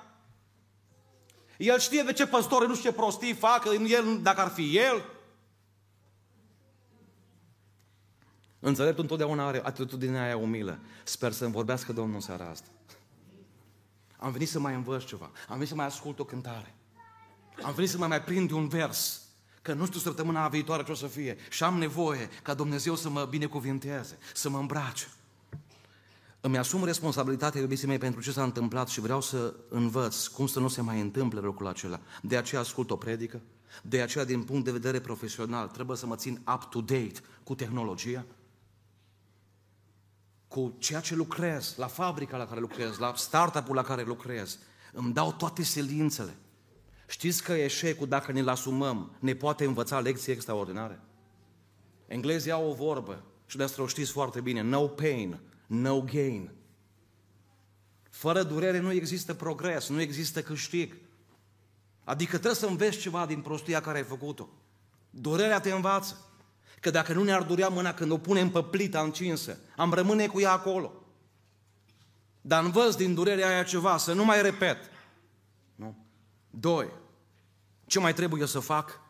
El știe de ce păstorii nu știu ce prostii fac, el, dacă ar fi el. Înțeleptul întotdeauna are atitudinea aia umilă. Sper să-mi vorbească Domnul în seara asta. Am venit să mai învăț ceva. Am venit să mai ascult o cântare. Am venit să mai mai prind un vers. Că nu știu săptămâna viitoare ce o să fie. Și am nevoie ca Dumnezeu să mă binecuvinteze, să mă îmbrace. Îmi asum responsabilitatea, iubiții mei, pentru ce s-a întâmplat și vreau să învăț cum să nu se mai întâmple lucrul acela. De aceea ascult o predică, de aceea, din punct de vedere profesional, trebuie să mă țin up-to-date cu tehnologia, cu ceea ce lucrez, la fabrica la care lucrez, la startup-ul la care lucrez. Îmi dau toate silințele. Știți că eșecul, dacă ne-l asumăm, ne poate învăța lecții extraordinare? Englezii au o vorbă și de asta o știți foarte bine. No pain, no gain. Fără durere nu există progres, nu există câștig. Adică trebuie să înveți ceva din prostia care ai făcut-o. Durerea te învață. Că dacă nu ne-ar durea mâna când o punem pe plita încinsă, am rămâne cu ea acolo. Dar învăț din durerea aia ceva, să nu mai repet. Nu? Doi. Ce mai trebuie să fac?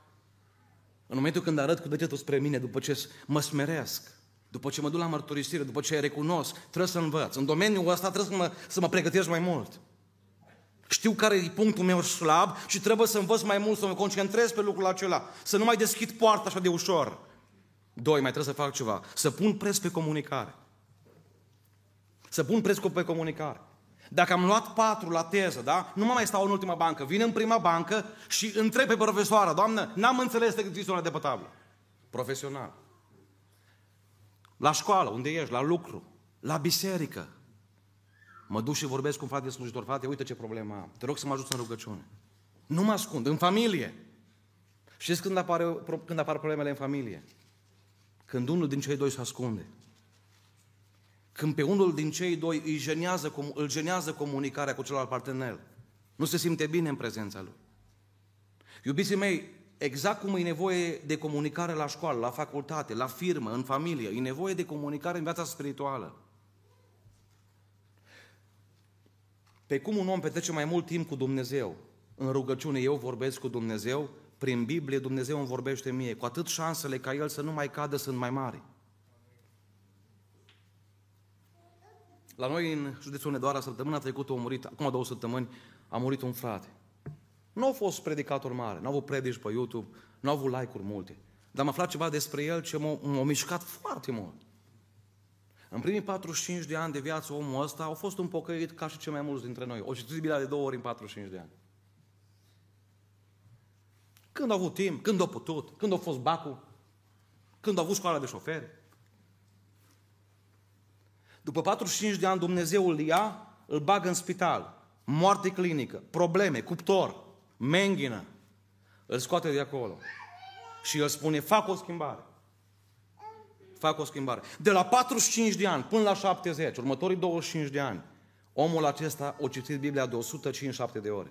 În momentul când arăt cu degetul spre mine, după ce mă smeresc, după ce mă duc la mărturisire, după ce recunosc, trebuie să învăț. În domeniul ăsta trebuie să mă, să mă pregătesc mai mult. Știu care e punctul meu slab și trebuie să învăț mai mult, să mă concentrez pe lucrul acela. Să nu mai deschid poarta așa de ușor. Doi, mai trebuie să fac ceva. Să pun preț pe comunicare. Să pun preț pe comunicare. Dacă am luat patru la teză, da? Nu mă mai stau în ultima bancă. Vin în prima bancă și întreb pe profesoara, doamnă, n-am înțeles de de pe tablă. Profesional. La școală, unde ești, la lucru, la biserică. Mă duc și vorbesc cu un frate slujitor, frate, uite ce problemă am. Te rog să mă ajut în rugăciune. Nu mă ascund, în familie. Știți când apare, când apar problemele în familie? Când unul din cei doi se ascunde. Când pe unul din cei doi îi genează, îl genează comunicarea cu celălalt partener. Nu se simte bine în prezența lui. Iubiții mei, exact cum e nevoie de comunicare la școală, la facultate, la firmă, în familie, e nevoie de comunicare în viața spirituală. Pe cum un om petrece mai mult timp cu Dumnezeu, în rugăciune eu vorbesc cu Dumnezeu, prin Biblie Dumnezeu îmi vorbește mie, cu atât șansele ca El să nu mai cadă sunt mai mari. La noi în județul Nedoara, săptămâna trecută a murit, acum două săptămâni, a murit un frate. Nu a fost predicator mare, nu a avut predici pe YouTube, nu a avut like-uri multe. Dar am aflat ceva despre el ce m-a, mișcat foarte mult. În primii 45 de ani de viață, omul ăsta a fost un pocăit ca și cei mai mulți dintre noi. O citit Biblia de două ori în 45 de ani. Când a avut timp, când a putut, când a fost bacul, când a avut școala de șoferi. După 45 de ani Dumnezeu îl ia, îl bagă în spital, moarte clinică, probleme, cuptor, menghină. Îl scoate de acolo și îl spune, fac o schimbare. Fac o schimbare. De la 45 de ani până la 70, următorii 25 de ani, omul acesta o citit Biblia de 157 de ori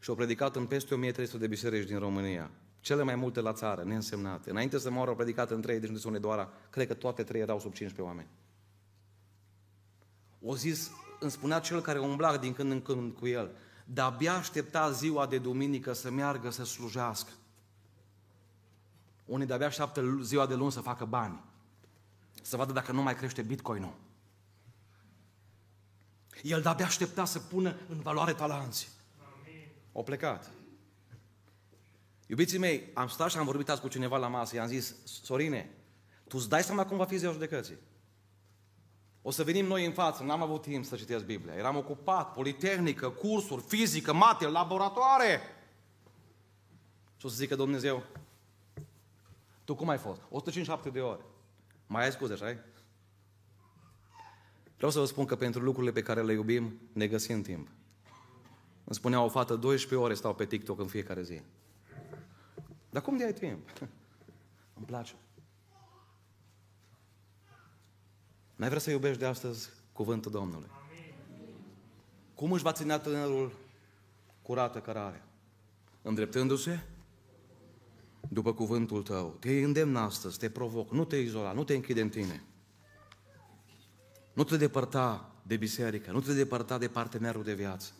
și au predicat în peste 1300 de biserici din România. Cele mai multe la țară, neînsemnate. Înainte să moară, au predicat în trei, deci nu sunt doar, cred că toate trei erau sub 15 oameni. O zis, îmi spunea cel care umbla din când în când cu el, dar abia aștepta ziua de duminică să meargă să slujească. Unii de-abia așteaptă ziua de luni să facă bani. Să vadă dacă nu mai crește bitcoinul. El de-abia aștepta să pună în valoare talanții. Au plecat. Iubiții mei, am stat și am vorbit azi cu cineva la masă, i-am zis, Sorine, tu îți dai seama cum va fi ziua judecății? O să venim noi în față, n-am avut timp să citesc Biblia. Eram ocupat, politehnică, cursuri, fizică, mate, laboratoare. Și o să zică Dumnezeu, tu cum ai fost? 157 de ore. Mai ai scuze, așa Vreau să vă spun că pentru lucrurile pe care le iubim, ne găsim timp. Îmi spunea o fată, 12 ore stau pe TikTok în fiecare zi. Dar cum de ai timp? Îmi place. N-ai vrea să iubești de astăzi cuvântul Domnului? Cum își va ținea tânărul curată cărarea? Îndreptându-se după cuvântul tău. Te îndemn astăzi, te provoc, nu te izola, nu te închide în tine. Nu te depărta de biserică, nu te depărta de partenerul de viață.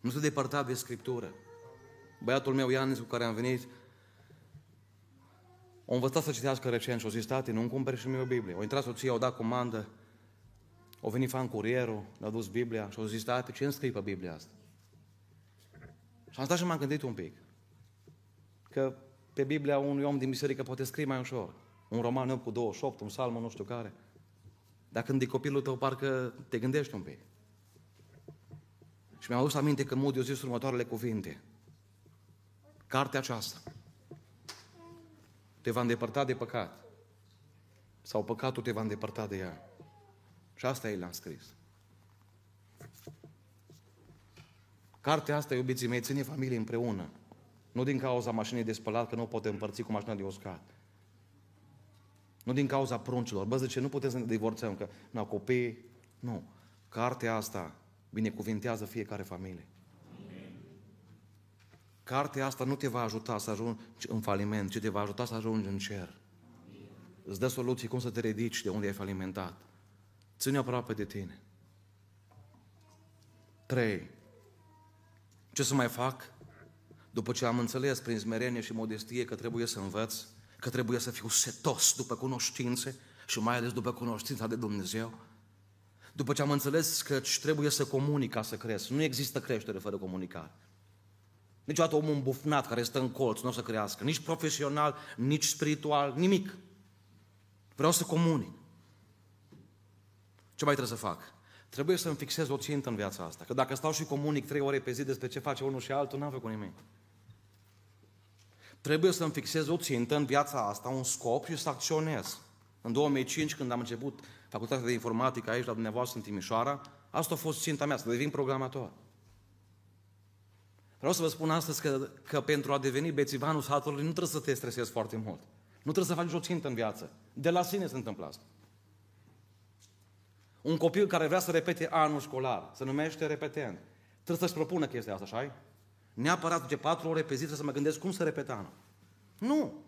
Nu te depărta de Scriptură. Băiatul meu, Ianis, cu care am venit, a învățat să citească recent și a zis, tati, nu-mi cumperi și mie o Biblie. O intrat soția, au dat comandă, au venit fan curierul, l-a dus Biblia și au zis, tati, ce înscrii pe Biblia asta? Și am stat și m-am gândit un pic. Că pe Biblia unui om din biserică poate scrie mai ușor. Un roman 8 cu 28, un salmă nu știu care. Dar când e copilul tău, parcă te gândești un pic. Și mi-am adus aminte că Moody a zis următoarele cuvinte. Cartea aceasta te va îndepărta de păcat. Sau păcatul te va îndepărta de ea. Și asta el a scris. Cartea asta, iubiții mei, ține familie împreună. Nu din cauza mașinii de spălat, că nu o poate împărți cu mașina de uscat. Nu din cauza pruncilor. Bă, zice, nu putem să ne divorțăm, că nu, copii, nu. Cartea asta binecuvintează fiecare familie. Cartea asta nu te va ajuta să ajungi în faliment, ci te va ajuta să ajungi în cer. Îți dă soluții cum să te ridici de unde ai falimentat. Ține aproape de tine. Trei. Ce să mai fac? După ce am înțeles prin smerenie și modestie că trebuie să învăț, că trebuie să fiu setos după cunoștințe și mai ales după cunoștința de Dumnezeu, după ce am înțeles că trebuie să comunic ca să cresc. Nu există creștere fără comunicare. Niciodată omul îmbufnat care stă în colț nu o să crească. Nici profesional, nici spiritual, nimic. Vreau să comunic. Ce mai trebuie să fac? Trebuie să-mi fixez o țintă în viața asta. Că dacă stau și comunic trei ore pe zi despre ce face unul și altul, n-am făcut nimic. Trebuie să-mi fixez o țintă în viața asta, un scop și să acționez. În 2005, când am început facultatea de informatică aici la dumneavoastră în Timișoara, asta a fost ținta mea, să devin programator. Vreau să vă spun astăzi că, că pentru a deveni bețivanul satului nu trebuie să te stresezi foarte mult. Nu trebuie să faci o țintă în viață. De la sine se întâmplă asta. Un copil care vrea să repete anul școlar, se numește repetent, trebuie să-și propună chestia asta, așa Neapărat de patru ore pe zi trebuie să mă gândesc cum să repet anul. Nu.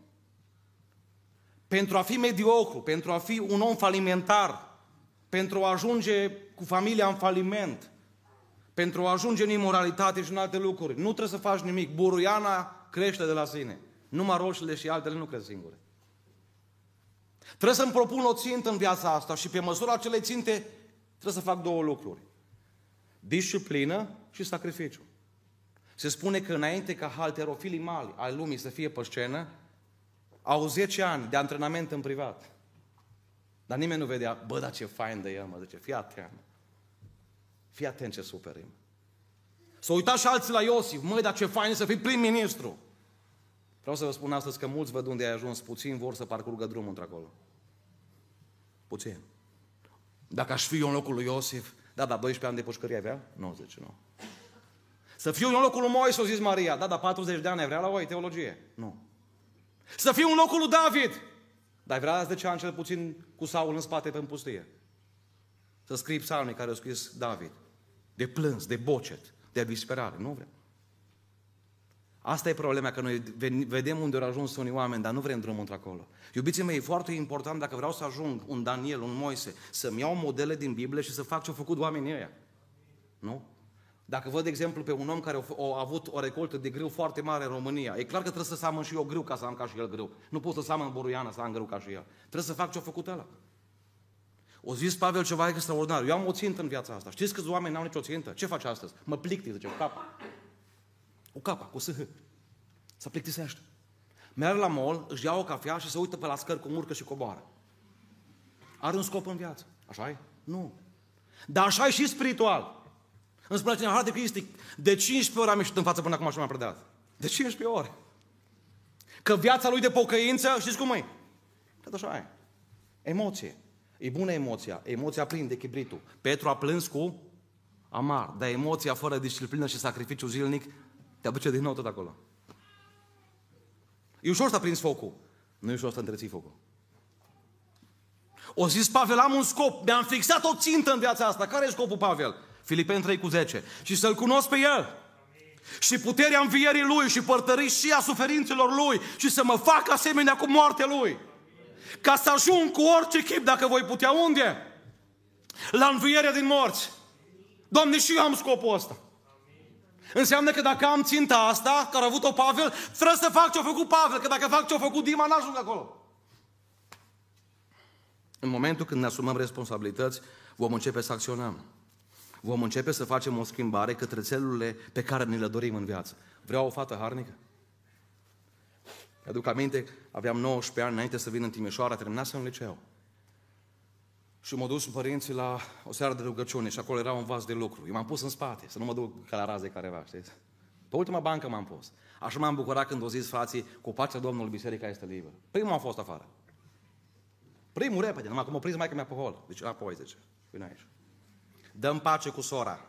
Pentru a fi mediocru, pentru a fi un om falimentar, pentru a ajunge cu familia în faliment, pentru a ajunge în imoralitate și în alte lucruri, nu trebuie să faci nimic. Buruiana crește de la sine. Numai roșiile și altele nu cresc singure. Trebuie să-mi propun o țintă în viața asta și pe măsura acelei ținte trebuie să fac două lucruri. Disciplină și sacrificiu. Se spune că înainte ca halterofilii mali ai lumii să fie pe scenă, au 10 ani de antrenament în privat. Dar nimeni nu vedea, bă, dar ce fain de el, mă, zice, fii atent. Fii atent ce suferim. Să uitați și alții la Iosif, măi, dar ce fain să fii prim-ministru. Vreau să vă spun astăzi că mulți văd unde ai ajuns, puțin vor să parcurgă drumul într-acolo. Puțin. Dacă aș fi eu în locul lui Iosif, da, da, 12 ani de pușcărie avea? Nu, zice, nu. Să fiu în locul lui Moise, o zis Maria. Da, dar 40 de ani ai vrea la voi teologie? Nu. Să fiu în locul lui David. Dar ai vrea 10 ani cel puțin cu Saul în spate pe în pustie. Să scrii psalmii care au scris David. De plâns, de bocet, de disperare. Nu vrem. Asta e problema, că noi vedem unde au ajuns unii oameni, dar nu vrem drumul într-acolo. Iubiții mei, e foarte important dacă vreau să ajung un Daniel, un Moise, să-mi iau modele din Biblie și să fac ce au făcut oamenii ăia. Nu? Dacă văd, de exemplu, pe un om care a avut o recoltă de grâu foarte mare în România, e clar că trebuie să seamăn și eu grâu ca să am ca și el grâu. Nu pot să seamăn buruiană să am grâu ca și el. Trebuie să fac ce a făcut ăla. O zis Pavel ceva extraordinar. Eu am o țintă în viața asta. Știți câți oameni n-au nicio țintă? Ce faci astăzi? Mă plicti, zice, cu capa. Cu capa, cu sâh. Să plictisește. Merge la mall, își ia o cafea și se uită pe la scări cu urcă și coboară. Are un scop în viață. Așa e? Nu. Dar așa e și spiritual. Îmi spune cineva, de Cristi, de 15 ore am ieșit în față până acum și m-am predat. De 15 ore. Că viața lui de pocăință, știți cum e? Tot așa e. Emoție. E bună emoția. Emoția prinde chibritul. Petru a plâns cu amar. Dar emoția fără disciplină și sacrificiu zilnic te aduce din nou tot acolo. E ușor să prins focul. Nu e ușor să întreții focul. O zis Pavel, am un scop, mi-am fixat o țintă în viața asta. Care e scopul, Pavel? Filipeni 3 cu 10. Și să-L cunosc pe El. și puterea învierii Lui și părtărișia suferințelor Lui și să mă fac asemenea cu moartea Lui. Ca să ajung cu orice chip, dacă voi putea, unde? La învierea din morți. Doamne, și eu am scopul ăsta. Înseamnă că dacă am ținta asta, care a avut-o Pavel, trebuie să fac ce a făcut Pavel, că dacă fac ce a făcut Dima, n-ajung acolo. În momentul când ne asumăm responsabilități, vom începe să acționăm. Vom începe să facem o schimbare către țelurile pe care ne le dorim în viață. Vreau o fată harnică? Aduc aminte, aveam 19 ani înainte să vin în Timișoara, terminasem în liceu. Și m-au dus părinții la o seară de rugăciune și acolo era un vas de lucru. Eu m-am pus în spate, să nu mă duc ca la raze careva, știți? Pe ultima bancă m-am pus. Așa m-am bucurat când au zis frații, cu pacea Domnului, biserica este liberă. Primul am fost afară. Primul repede, numai cum o prins mai că mi-a pe hol. Deci, apoi, zice, vine aici. Dăm pace cu sora.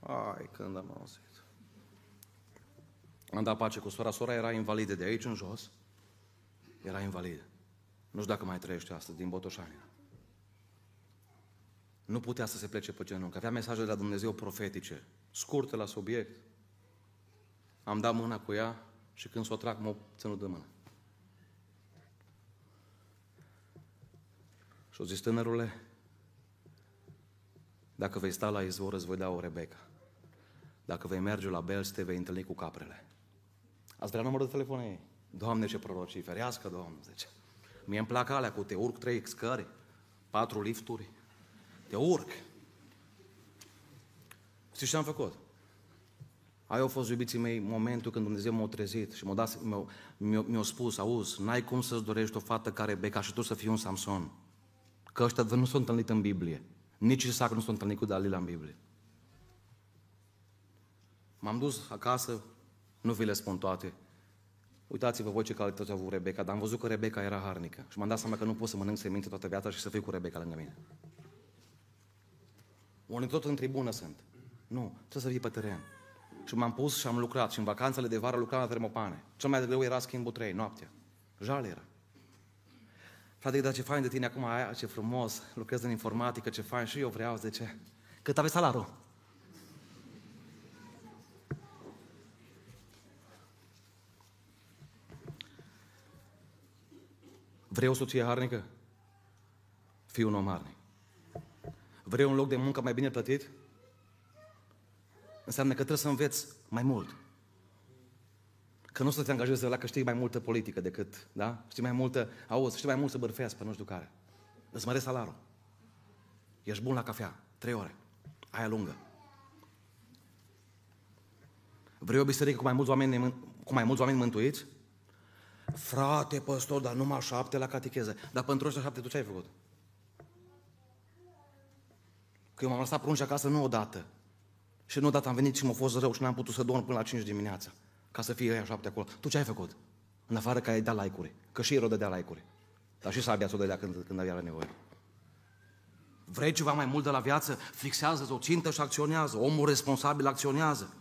Ai, când am auzit. Am dat pace cu sora. Sora era invalidă de aici în jos. Era invalidă. Nu știu dacă mai trăiește astăzi, din Botoșania. Nu putea să se plece pe genunchi. Avea mesaje de la Dumnezeu profetice, scurte la subiect. Am dat mâna cu ea și când s-o trag, m-o ținut de mână. Și-o zis, tânărule, dacă vei sta la izvor, îți voi da o Rebecca. Dacă vei merge la Bels, te vei întâlni cu caprele. Ați vrea numărul de telefon ei? Doamne, ce prorocii, ferească, Doamne, zice. Mie îmi plac alea cu te urc trei scări, patru lifturi, te urc. Știți ce am făcut? Aia au fost, iubiții mei, momentul când Dumnezeu m-a trezit și m-a, mi-a, mi-a spus, auzi, n-ai cum să-ți dorești o fată care beca și tu să fii un Samson. Că ăștia nu s-au întâlnit în Biblie. Nici Isaac nu s-a întâlnit cu Dalila în Biblie. M-am dus acasă, nu vi le spun toate. Uitați-vă voi ce calități a avut Rebecca, dar am văzut că Rebecca era harnică. Și m-am dat seama că nu pot să mănânc semințe toată viața și să fiu cu Rebecca lângă mine. Unii tot în tribună sunt. Nu, trebuie să fii pe teren. Și m-am pus și am lucrat. Și în vacanțele de vară lucram la termopane. Cel mai greu era schimbul 3, noaptea. Jale era. Frate, dar ce fain de tine acum, aia, ce frumos, lucrezi în informatică, ce fain, și eu vreau, de ce? Cât aveți salarul? Vrei o soție harnică? Fii un om harnic. Vrei un loc de muncă mai bine plătit? Înseamnă că trebuie să înveți mai mult. Că nu să te angajezi la că știi mai multă politică decât, da? Știi mai multă, auzi, știi mai mult să bărfească pe nu știu care. Îți mărești salarul. Ești bun la cafea, trei ore. Aia lungă. Vrei o biserică cu mai mulți oameni, cu mai mulți oameni mântuiți? Frate, păstor, dar numai șapte la catecheză. Dar pentru ăștia șapte tu ce ai făcut? Că eu m-am lăsat prunci acasă nu odată. Și nu odată am venit și m-a fost rău și n-am putut să dorm până la 5 dimineața. Ca să fie ăia șapte acolo. Tu ce ai făcut? În afară că ai dat like-uri. Că și Irod dădea like-uri. Dar și Sabia ți-o dădea când, când avea la nevoie. Vrei ceva mai mult de la viață? Fixează-ți o țintă și acționează. Omul responsabil acționează.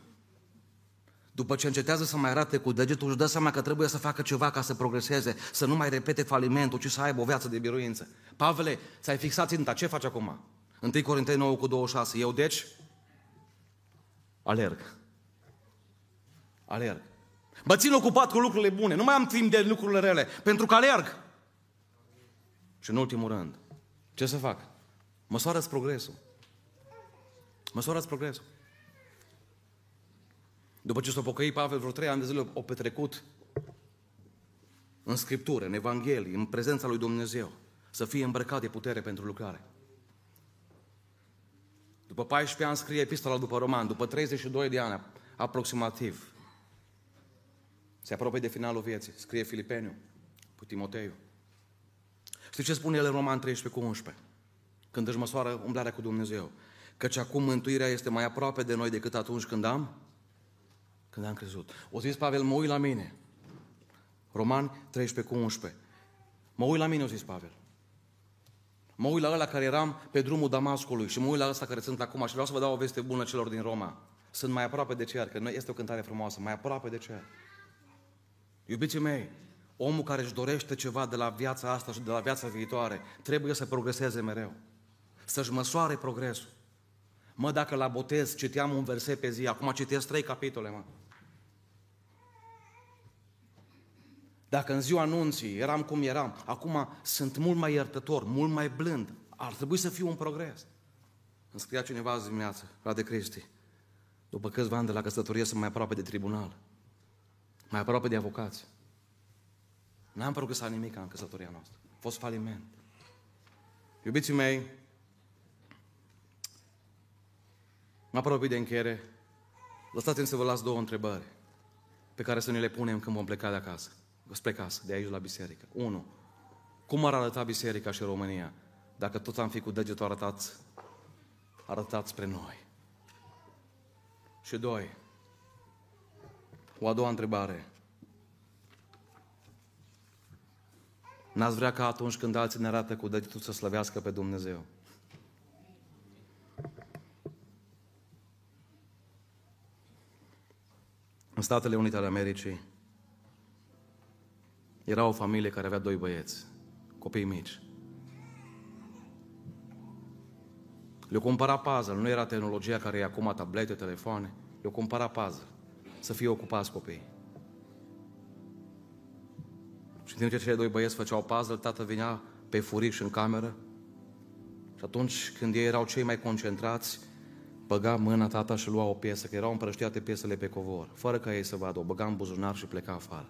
După ce încetează să mai arate cu degetul, își dă seama că trebuie să facă ceva ca să progreseze, să nu mai repete falimentul, ci să aibă o viață de biruință. Pavele, ți-ai fixat ținta, ce faci acum? 1 Corinteni 9 cu 26. Eu deci alerg. Alerg. Mă țin ocupat cu lucrurile bune. Nu mai am timp de lucrurile rele, pentru că alerg. Și în ultimul rând, ce să fac? Măsoară-ți progresul. Măsoară-ți progresul. După ce s-a pocăit Pavel, vreo trei ani de zile o petrecut în Scriptură, în Evanghelie, în prezența lui Dumnezeu, să fie îmbrăcat de putere pentru lucrare. După 14 ani scrie epistola după roman, după 32 de ani aproximativ. Se apropie de finalul vieții. Scrie Filipeniu cu Timoteiu. Știi ce spune el în Roman 13 cu 11? Când își măsoară umblarea cu Dumnezeu. Căci acum mântuirea este mai aproape de noi decât atunci când am când am crezut. O zis Pavel, mă uit la mine. Roman 13 cu 11. Mă uit la mine, o zis Pavel. Mă uit la ăla care eram pe drumul Damascului și mă uit la ăsta care sunt acum și vreau să vă dau o veste bună celor din Roma. Sunt mai aproape de cer, că este o cântare frumoasă, mai aproape de cer. Iubiții mei, omul care își dorește ceva de la viața asta și de la viața viitoare, trebuie să progreseze mereu. Să-și măsoare progresul. Mă, dacă la botez citeam un verset pe zi, acum citesc trei capitole, mă. Dacă în ziua anunții eram cum eram, acum sunt mult mai iertător, mult mai blând. Ar trebui să fiu un progres. Îmi scria cineva azi dimineață, frate Cristi, după câțiva ani de la căsătorie sunt mai aproape de tribunal, mai aproape de avocați. N-am progresat nimic în căsătoria noastră. A fost faliment. Iubiții mei, mă apropii de încheiere. Lăsați-mi să vă las două întrebări pe care să ne le punem când vom pleca de acasă, spre casă, de aici la biserică. Unu, cum ar arăta biserica și România dacă tot am fi cu degetul arătat, arătat spre noi? Și doi, o a doua întrebare. N-ați vrea ca atunci când alții ne arată cu degetul să slăvească pe Dumnezeu? În Statele Unite ale Americii era o familie care avea doi băieți, copii mici. Le-o cumpăra puzzle, nu era tehnologia care e acum tablete, telefoane, le-o cumpăra puzzle, să fie ocupați copiii. Și în timp ce cei doi băieți făceau puzzle, tata venea pe furiș în cameră și atunci când ei erau cei mai concentrați, băga mâna tata și lua o piesă, că erau împrăștiate piesele pe covor, fără ca ei să vadă, o băga în buzunar și pleca afară.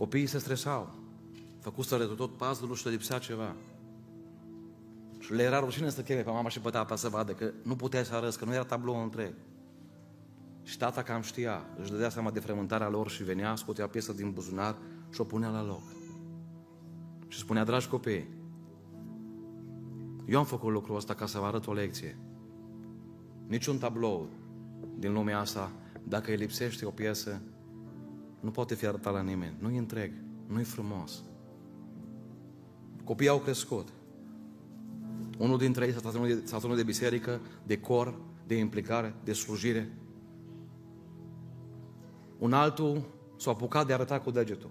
Copiii se stresau. Făcuseră de tot puzzle-ul și le lipsea ceva. Și le era rușine să cheme pe mama și pe tata să vadă că nu putea să arăți, că nu era tablou întreg. Și tata cam știa, își dădea seama de frământarea lor și venea, scotea piesă din buzunar și o punea la loc. Și spunea, dragi copii, eu am făcut lucrul ăsta ca să vă arăt o lecție. Niciun tablou din lumea asta, dacă îi lipsește o piesă, nu poate fi arătat la nimeni. Nu e întreg, nu e frumos. Copiii au crescut. Unul dintre ei s-a ținut de biserică, de cor, de implicare, de slujire. Un altul s-a apucat de a arăta cu degetul.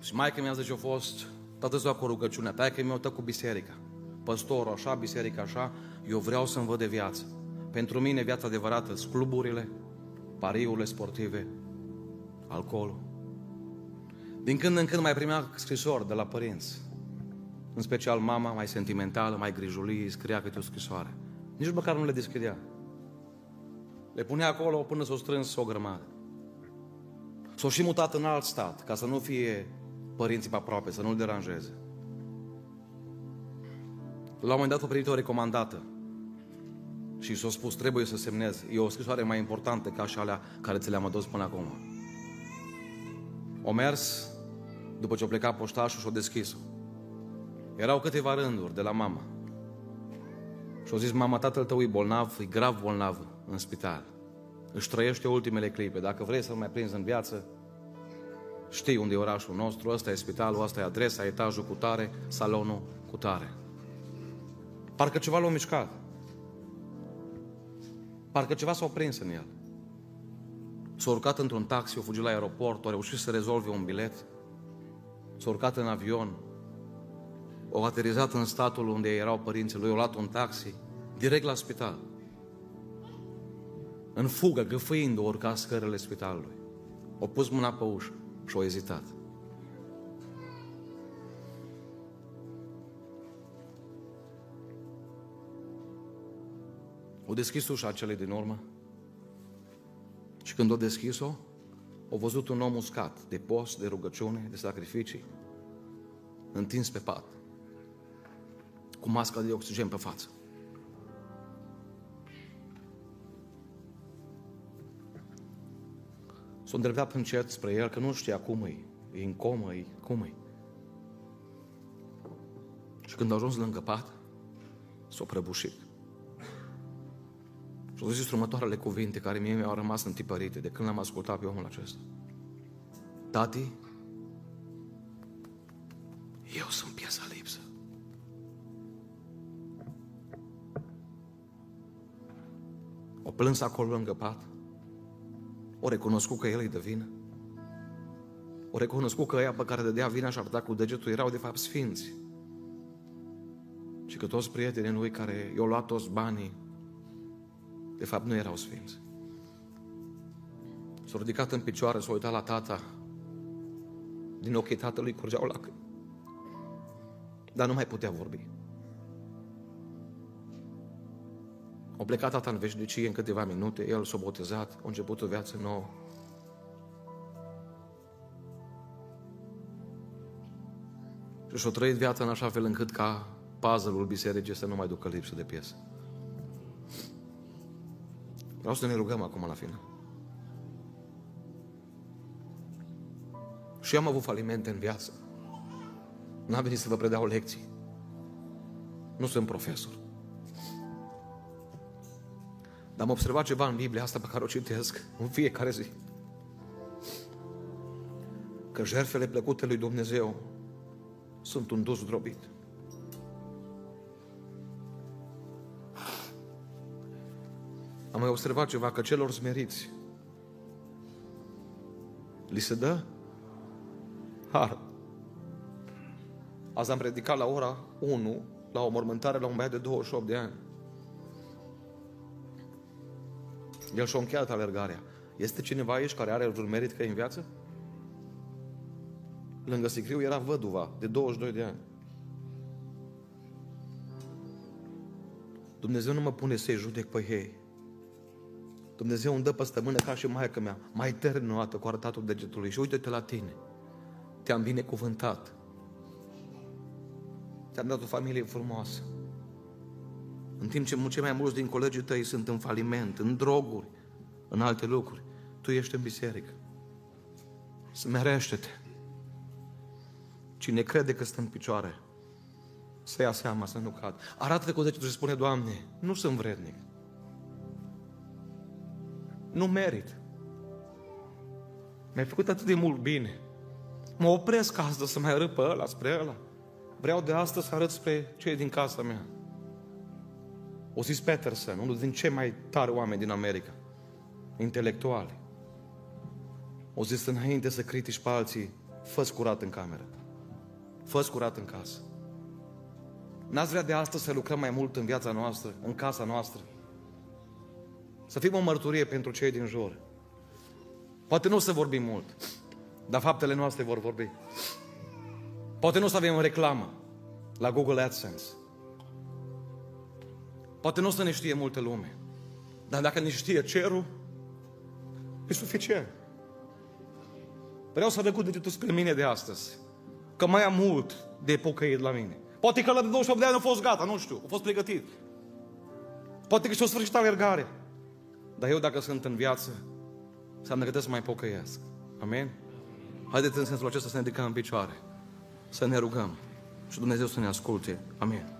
Și mai că mi-a zis, eu fost toată ziua cu rugăciunea, tai că mi-o cu biserica. Păstorul așa, biserica așa, eu vreau să-mi văd de viață. Pentru mine viața adevărată sunt cluburile, pariurile sportive, alcoolul. Din când în când mai primea scrisori de la părinți. În special mama, mai sentimentală, mai grijulie, scria câte o scrisoare. Nici măcar nu le deschidea. Le punea acolo până s-o strâns o grămadă. S-o și mutat în alt stat, ca să nu fie părinții pe aproape, să nu-l deranjeze. La un moment dat a primit o recomandată și s-a spus, trebuie să semnez. E o scrisoare mai importantă ca și alea care ți le-am adus până acum. O mers, după ce a plecat poștașul și a deschis-o. Erau câteva rânduri de la mama. Și au zis, mama, tatăl tău e bolnav, e grav bolnav în spital. Își trăiește ultimele clipe. Dacă vrei să-l mai prinzi în viață, știi unde e orașul nostru, ăsta e spitalul, ăsta e adresa, etajul cu tare, salonul cu tare. Parcă ceva l-a mișcat. Parcă ceva s-a prins în el. S-a urcat într-un taxi, a fugit la aeroport, a reușit să rezolve un bilet, s-a urcat în avion, a aterizat în statul unde erau părinții lui, a luat un taxi, direct la spital. În fugă, găfâind, o urca scările spitalului. O pus mâna pe ușă și o ezitat. O deschis ușa celei din urmă și când o deschis-o, o văzut un om uscat de post, de rugăciune, de sacrificii, întins pe pat, cu masca de oxigen pe față. S-a îndreptat încet spre el, că nu știa cum e. E în comă, e cum e. Și când a ajuns lângă pat, s-a prăbușit. Și au zis următoarele cuvinte care mie mi-au rămas întipărite de când l-am ascultat pe omul acesta. Tati, eu sunt piesa lipsă. O plâns acolo lângă pat. O recunoscut că el îi dă vină. O recunoscut că ăia pe care dădea vina și arăta cu degetul erau de fapt sfinți. Și că toți prietenii lui care i-au luat toți banii De fapt, nu erau sfinți. S-a ridicat în picioare, s-a uitat la tata. Din ochii tatălui curgeau lacrimi. Dar nu mai putea vorbi. A plecat tata în veșnicie în câteva minute, el s-a botezat, a început o viață nouă. Și și-a trăit viața în așa fel încât ca puzzle-ul bisericii să nu mai ducă lipsă de piesă. Vreau să ne rugăm acum la final. Și eu am avut falimente în viață. N-am venit să vă predau lecții. Nu sunt profesor. Dar am observat ceva în Biblie asta pe care o citesc în fiecare zi. Că jertfele plăcute lui Dumnezeu sunt un dus drobit. Am mai observat ceva, că celor smeriți li se dă har. Azi am predicat la ora 1, la o mormântare la un băiat de 28 de ani. El și-a încheiat alergarea. Este cineva aici care are vreun merit că e în viață? Lângă Sicriu era văduva de 22 de ani. Dumnezeu nu mă pune să-i judec pe ei. Dumnezeu îmi dă pe stămână ca și maică mea, mai terminată cu arătatul degetului și uite-te la tine. Te-am binecuvântat. Ți-am dat o familie frumoasă. În timp ce cei mai mulți din colegii tăi sunt în faliment, în droguri, în alte lucruri, tu ești în biserică. Smerește-te. Cine crede că stă în picioare, să ia seama, să nu cad. Arată-te cu degetul și spune, Doamne, nu sunt vrednic. Nu merit. Mi-ai făcut atât de mult bine. Mă opresc astăzi să mai arăt pe ăla, spre ăla. Vreau de astăzi să arăt spre cei din casa mea. O zis Peterson, unul din cei mai tari oameni din America, intelectuali. O zis înainte să critici pe alții, fă curat în cameră. fă curat în casă. N-ați vrea de astăzi să lucrăm mai mult în viața noastră, în casa noastră? Să fim o mărturie pentru cei din jur. Poate nu o să vorbim mult, dar faptele noastre vor vorbi. Poate nu o să avem o reclamă la Google AdSense. Poate nu o să ne știe multe lume. Dar dacă ne știe cerul, e suficient. Vreau să arăt cu degetul spre mine de astăzi. Că mai am mult de pocăit la mine. Poate că la de 28 de ani a fost gata, nu știu, a fost pregătit. Poate că și-o sfârșit alergare. Dar eu dacă sunt în viață, înseamnă că trebuie să mai pocăiesc. Amin? Haideți în sensul acesta să ne ridicăm în picioare. Să ne rugăm. Și Dumnezeu să ne asculte. Amin.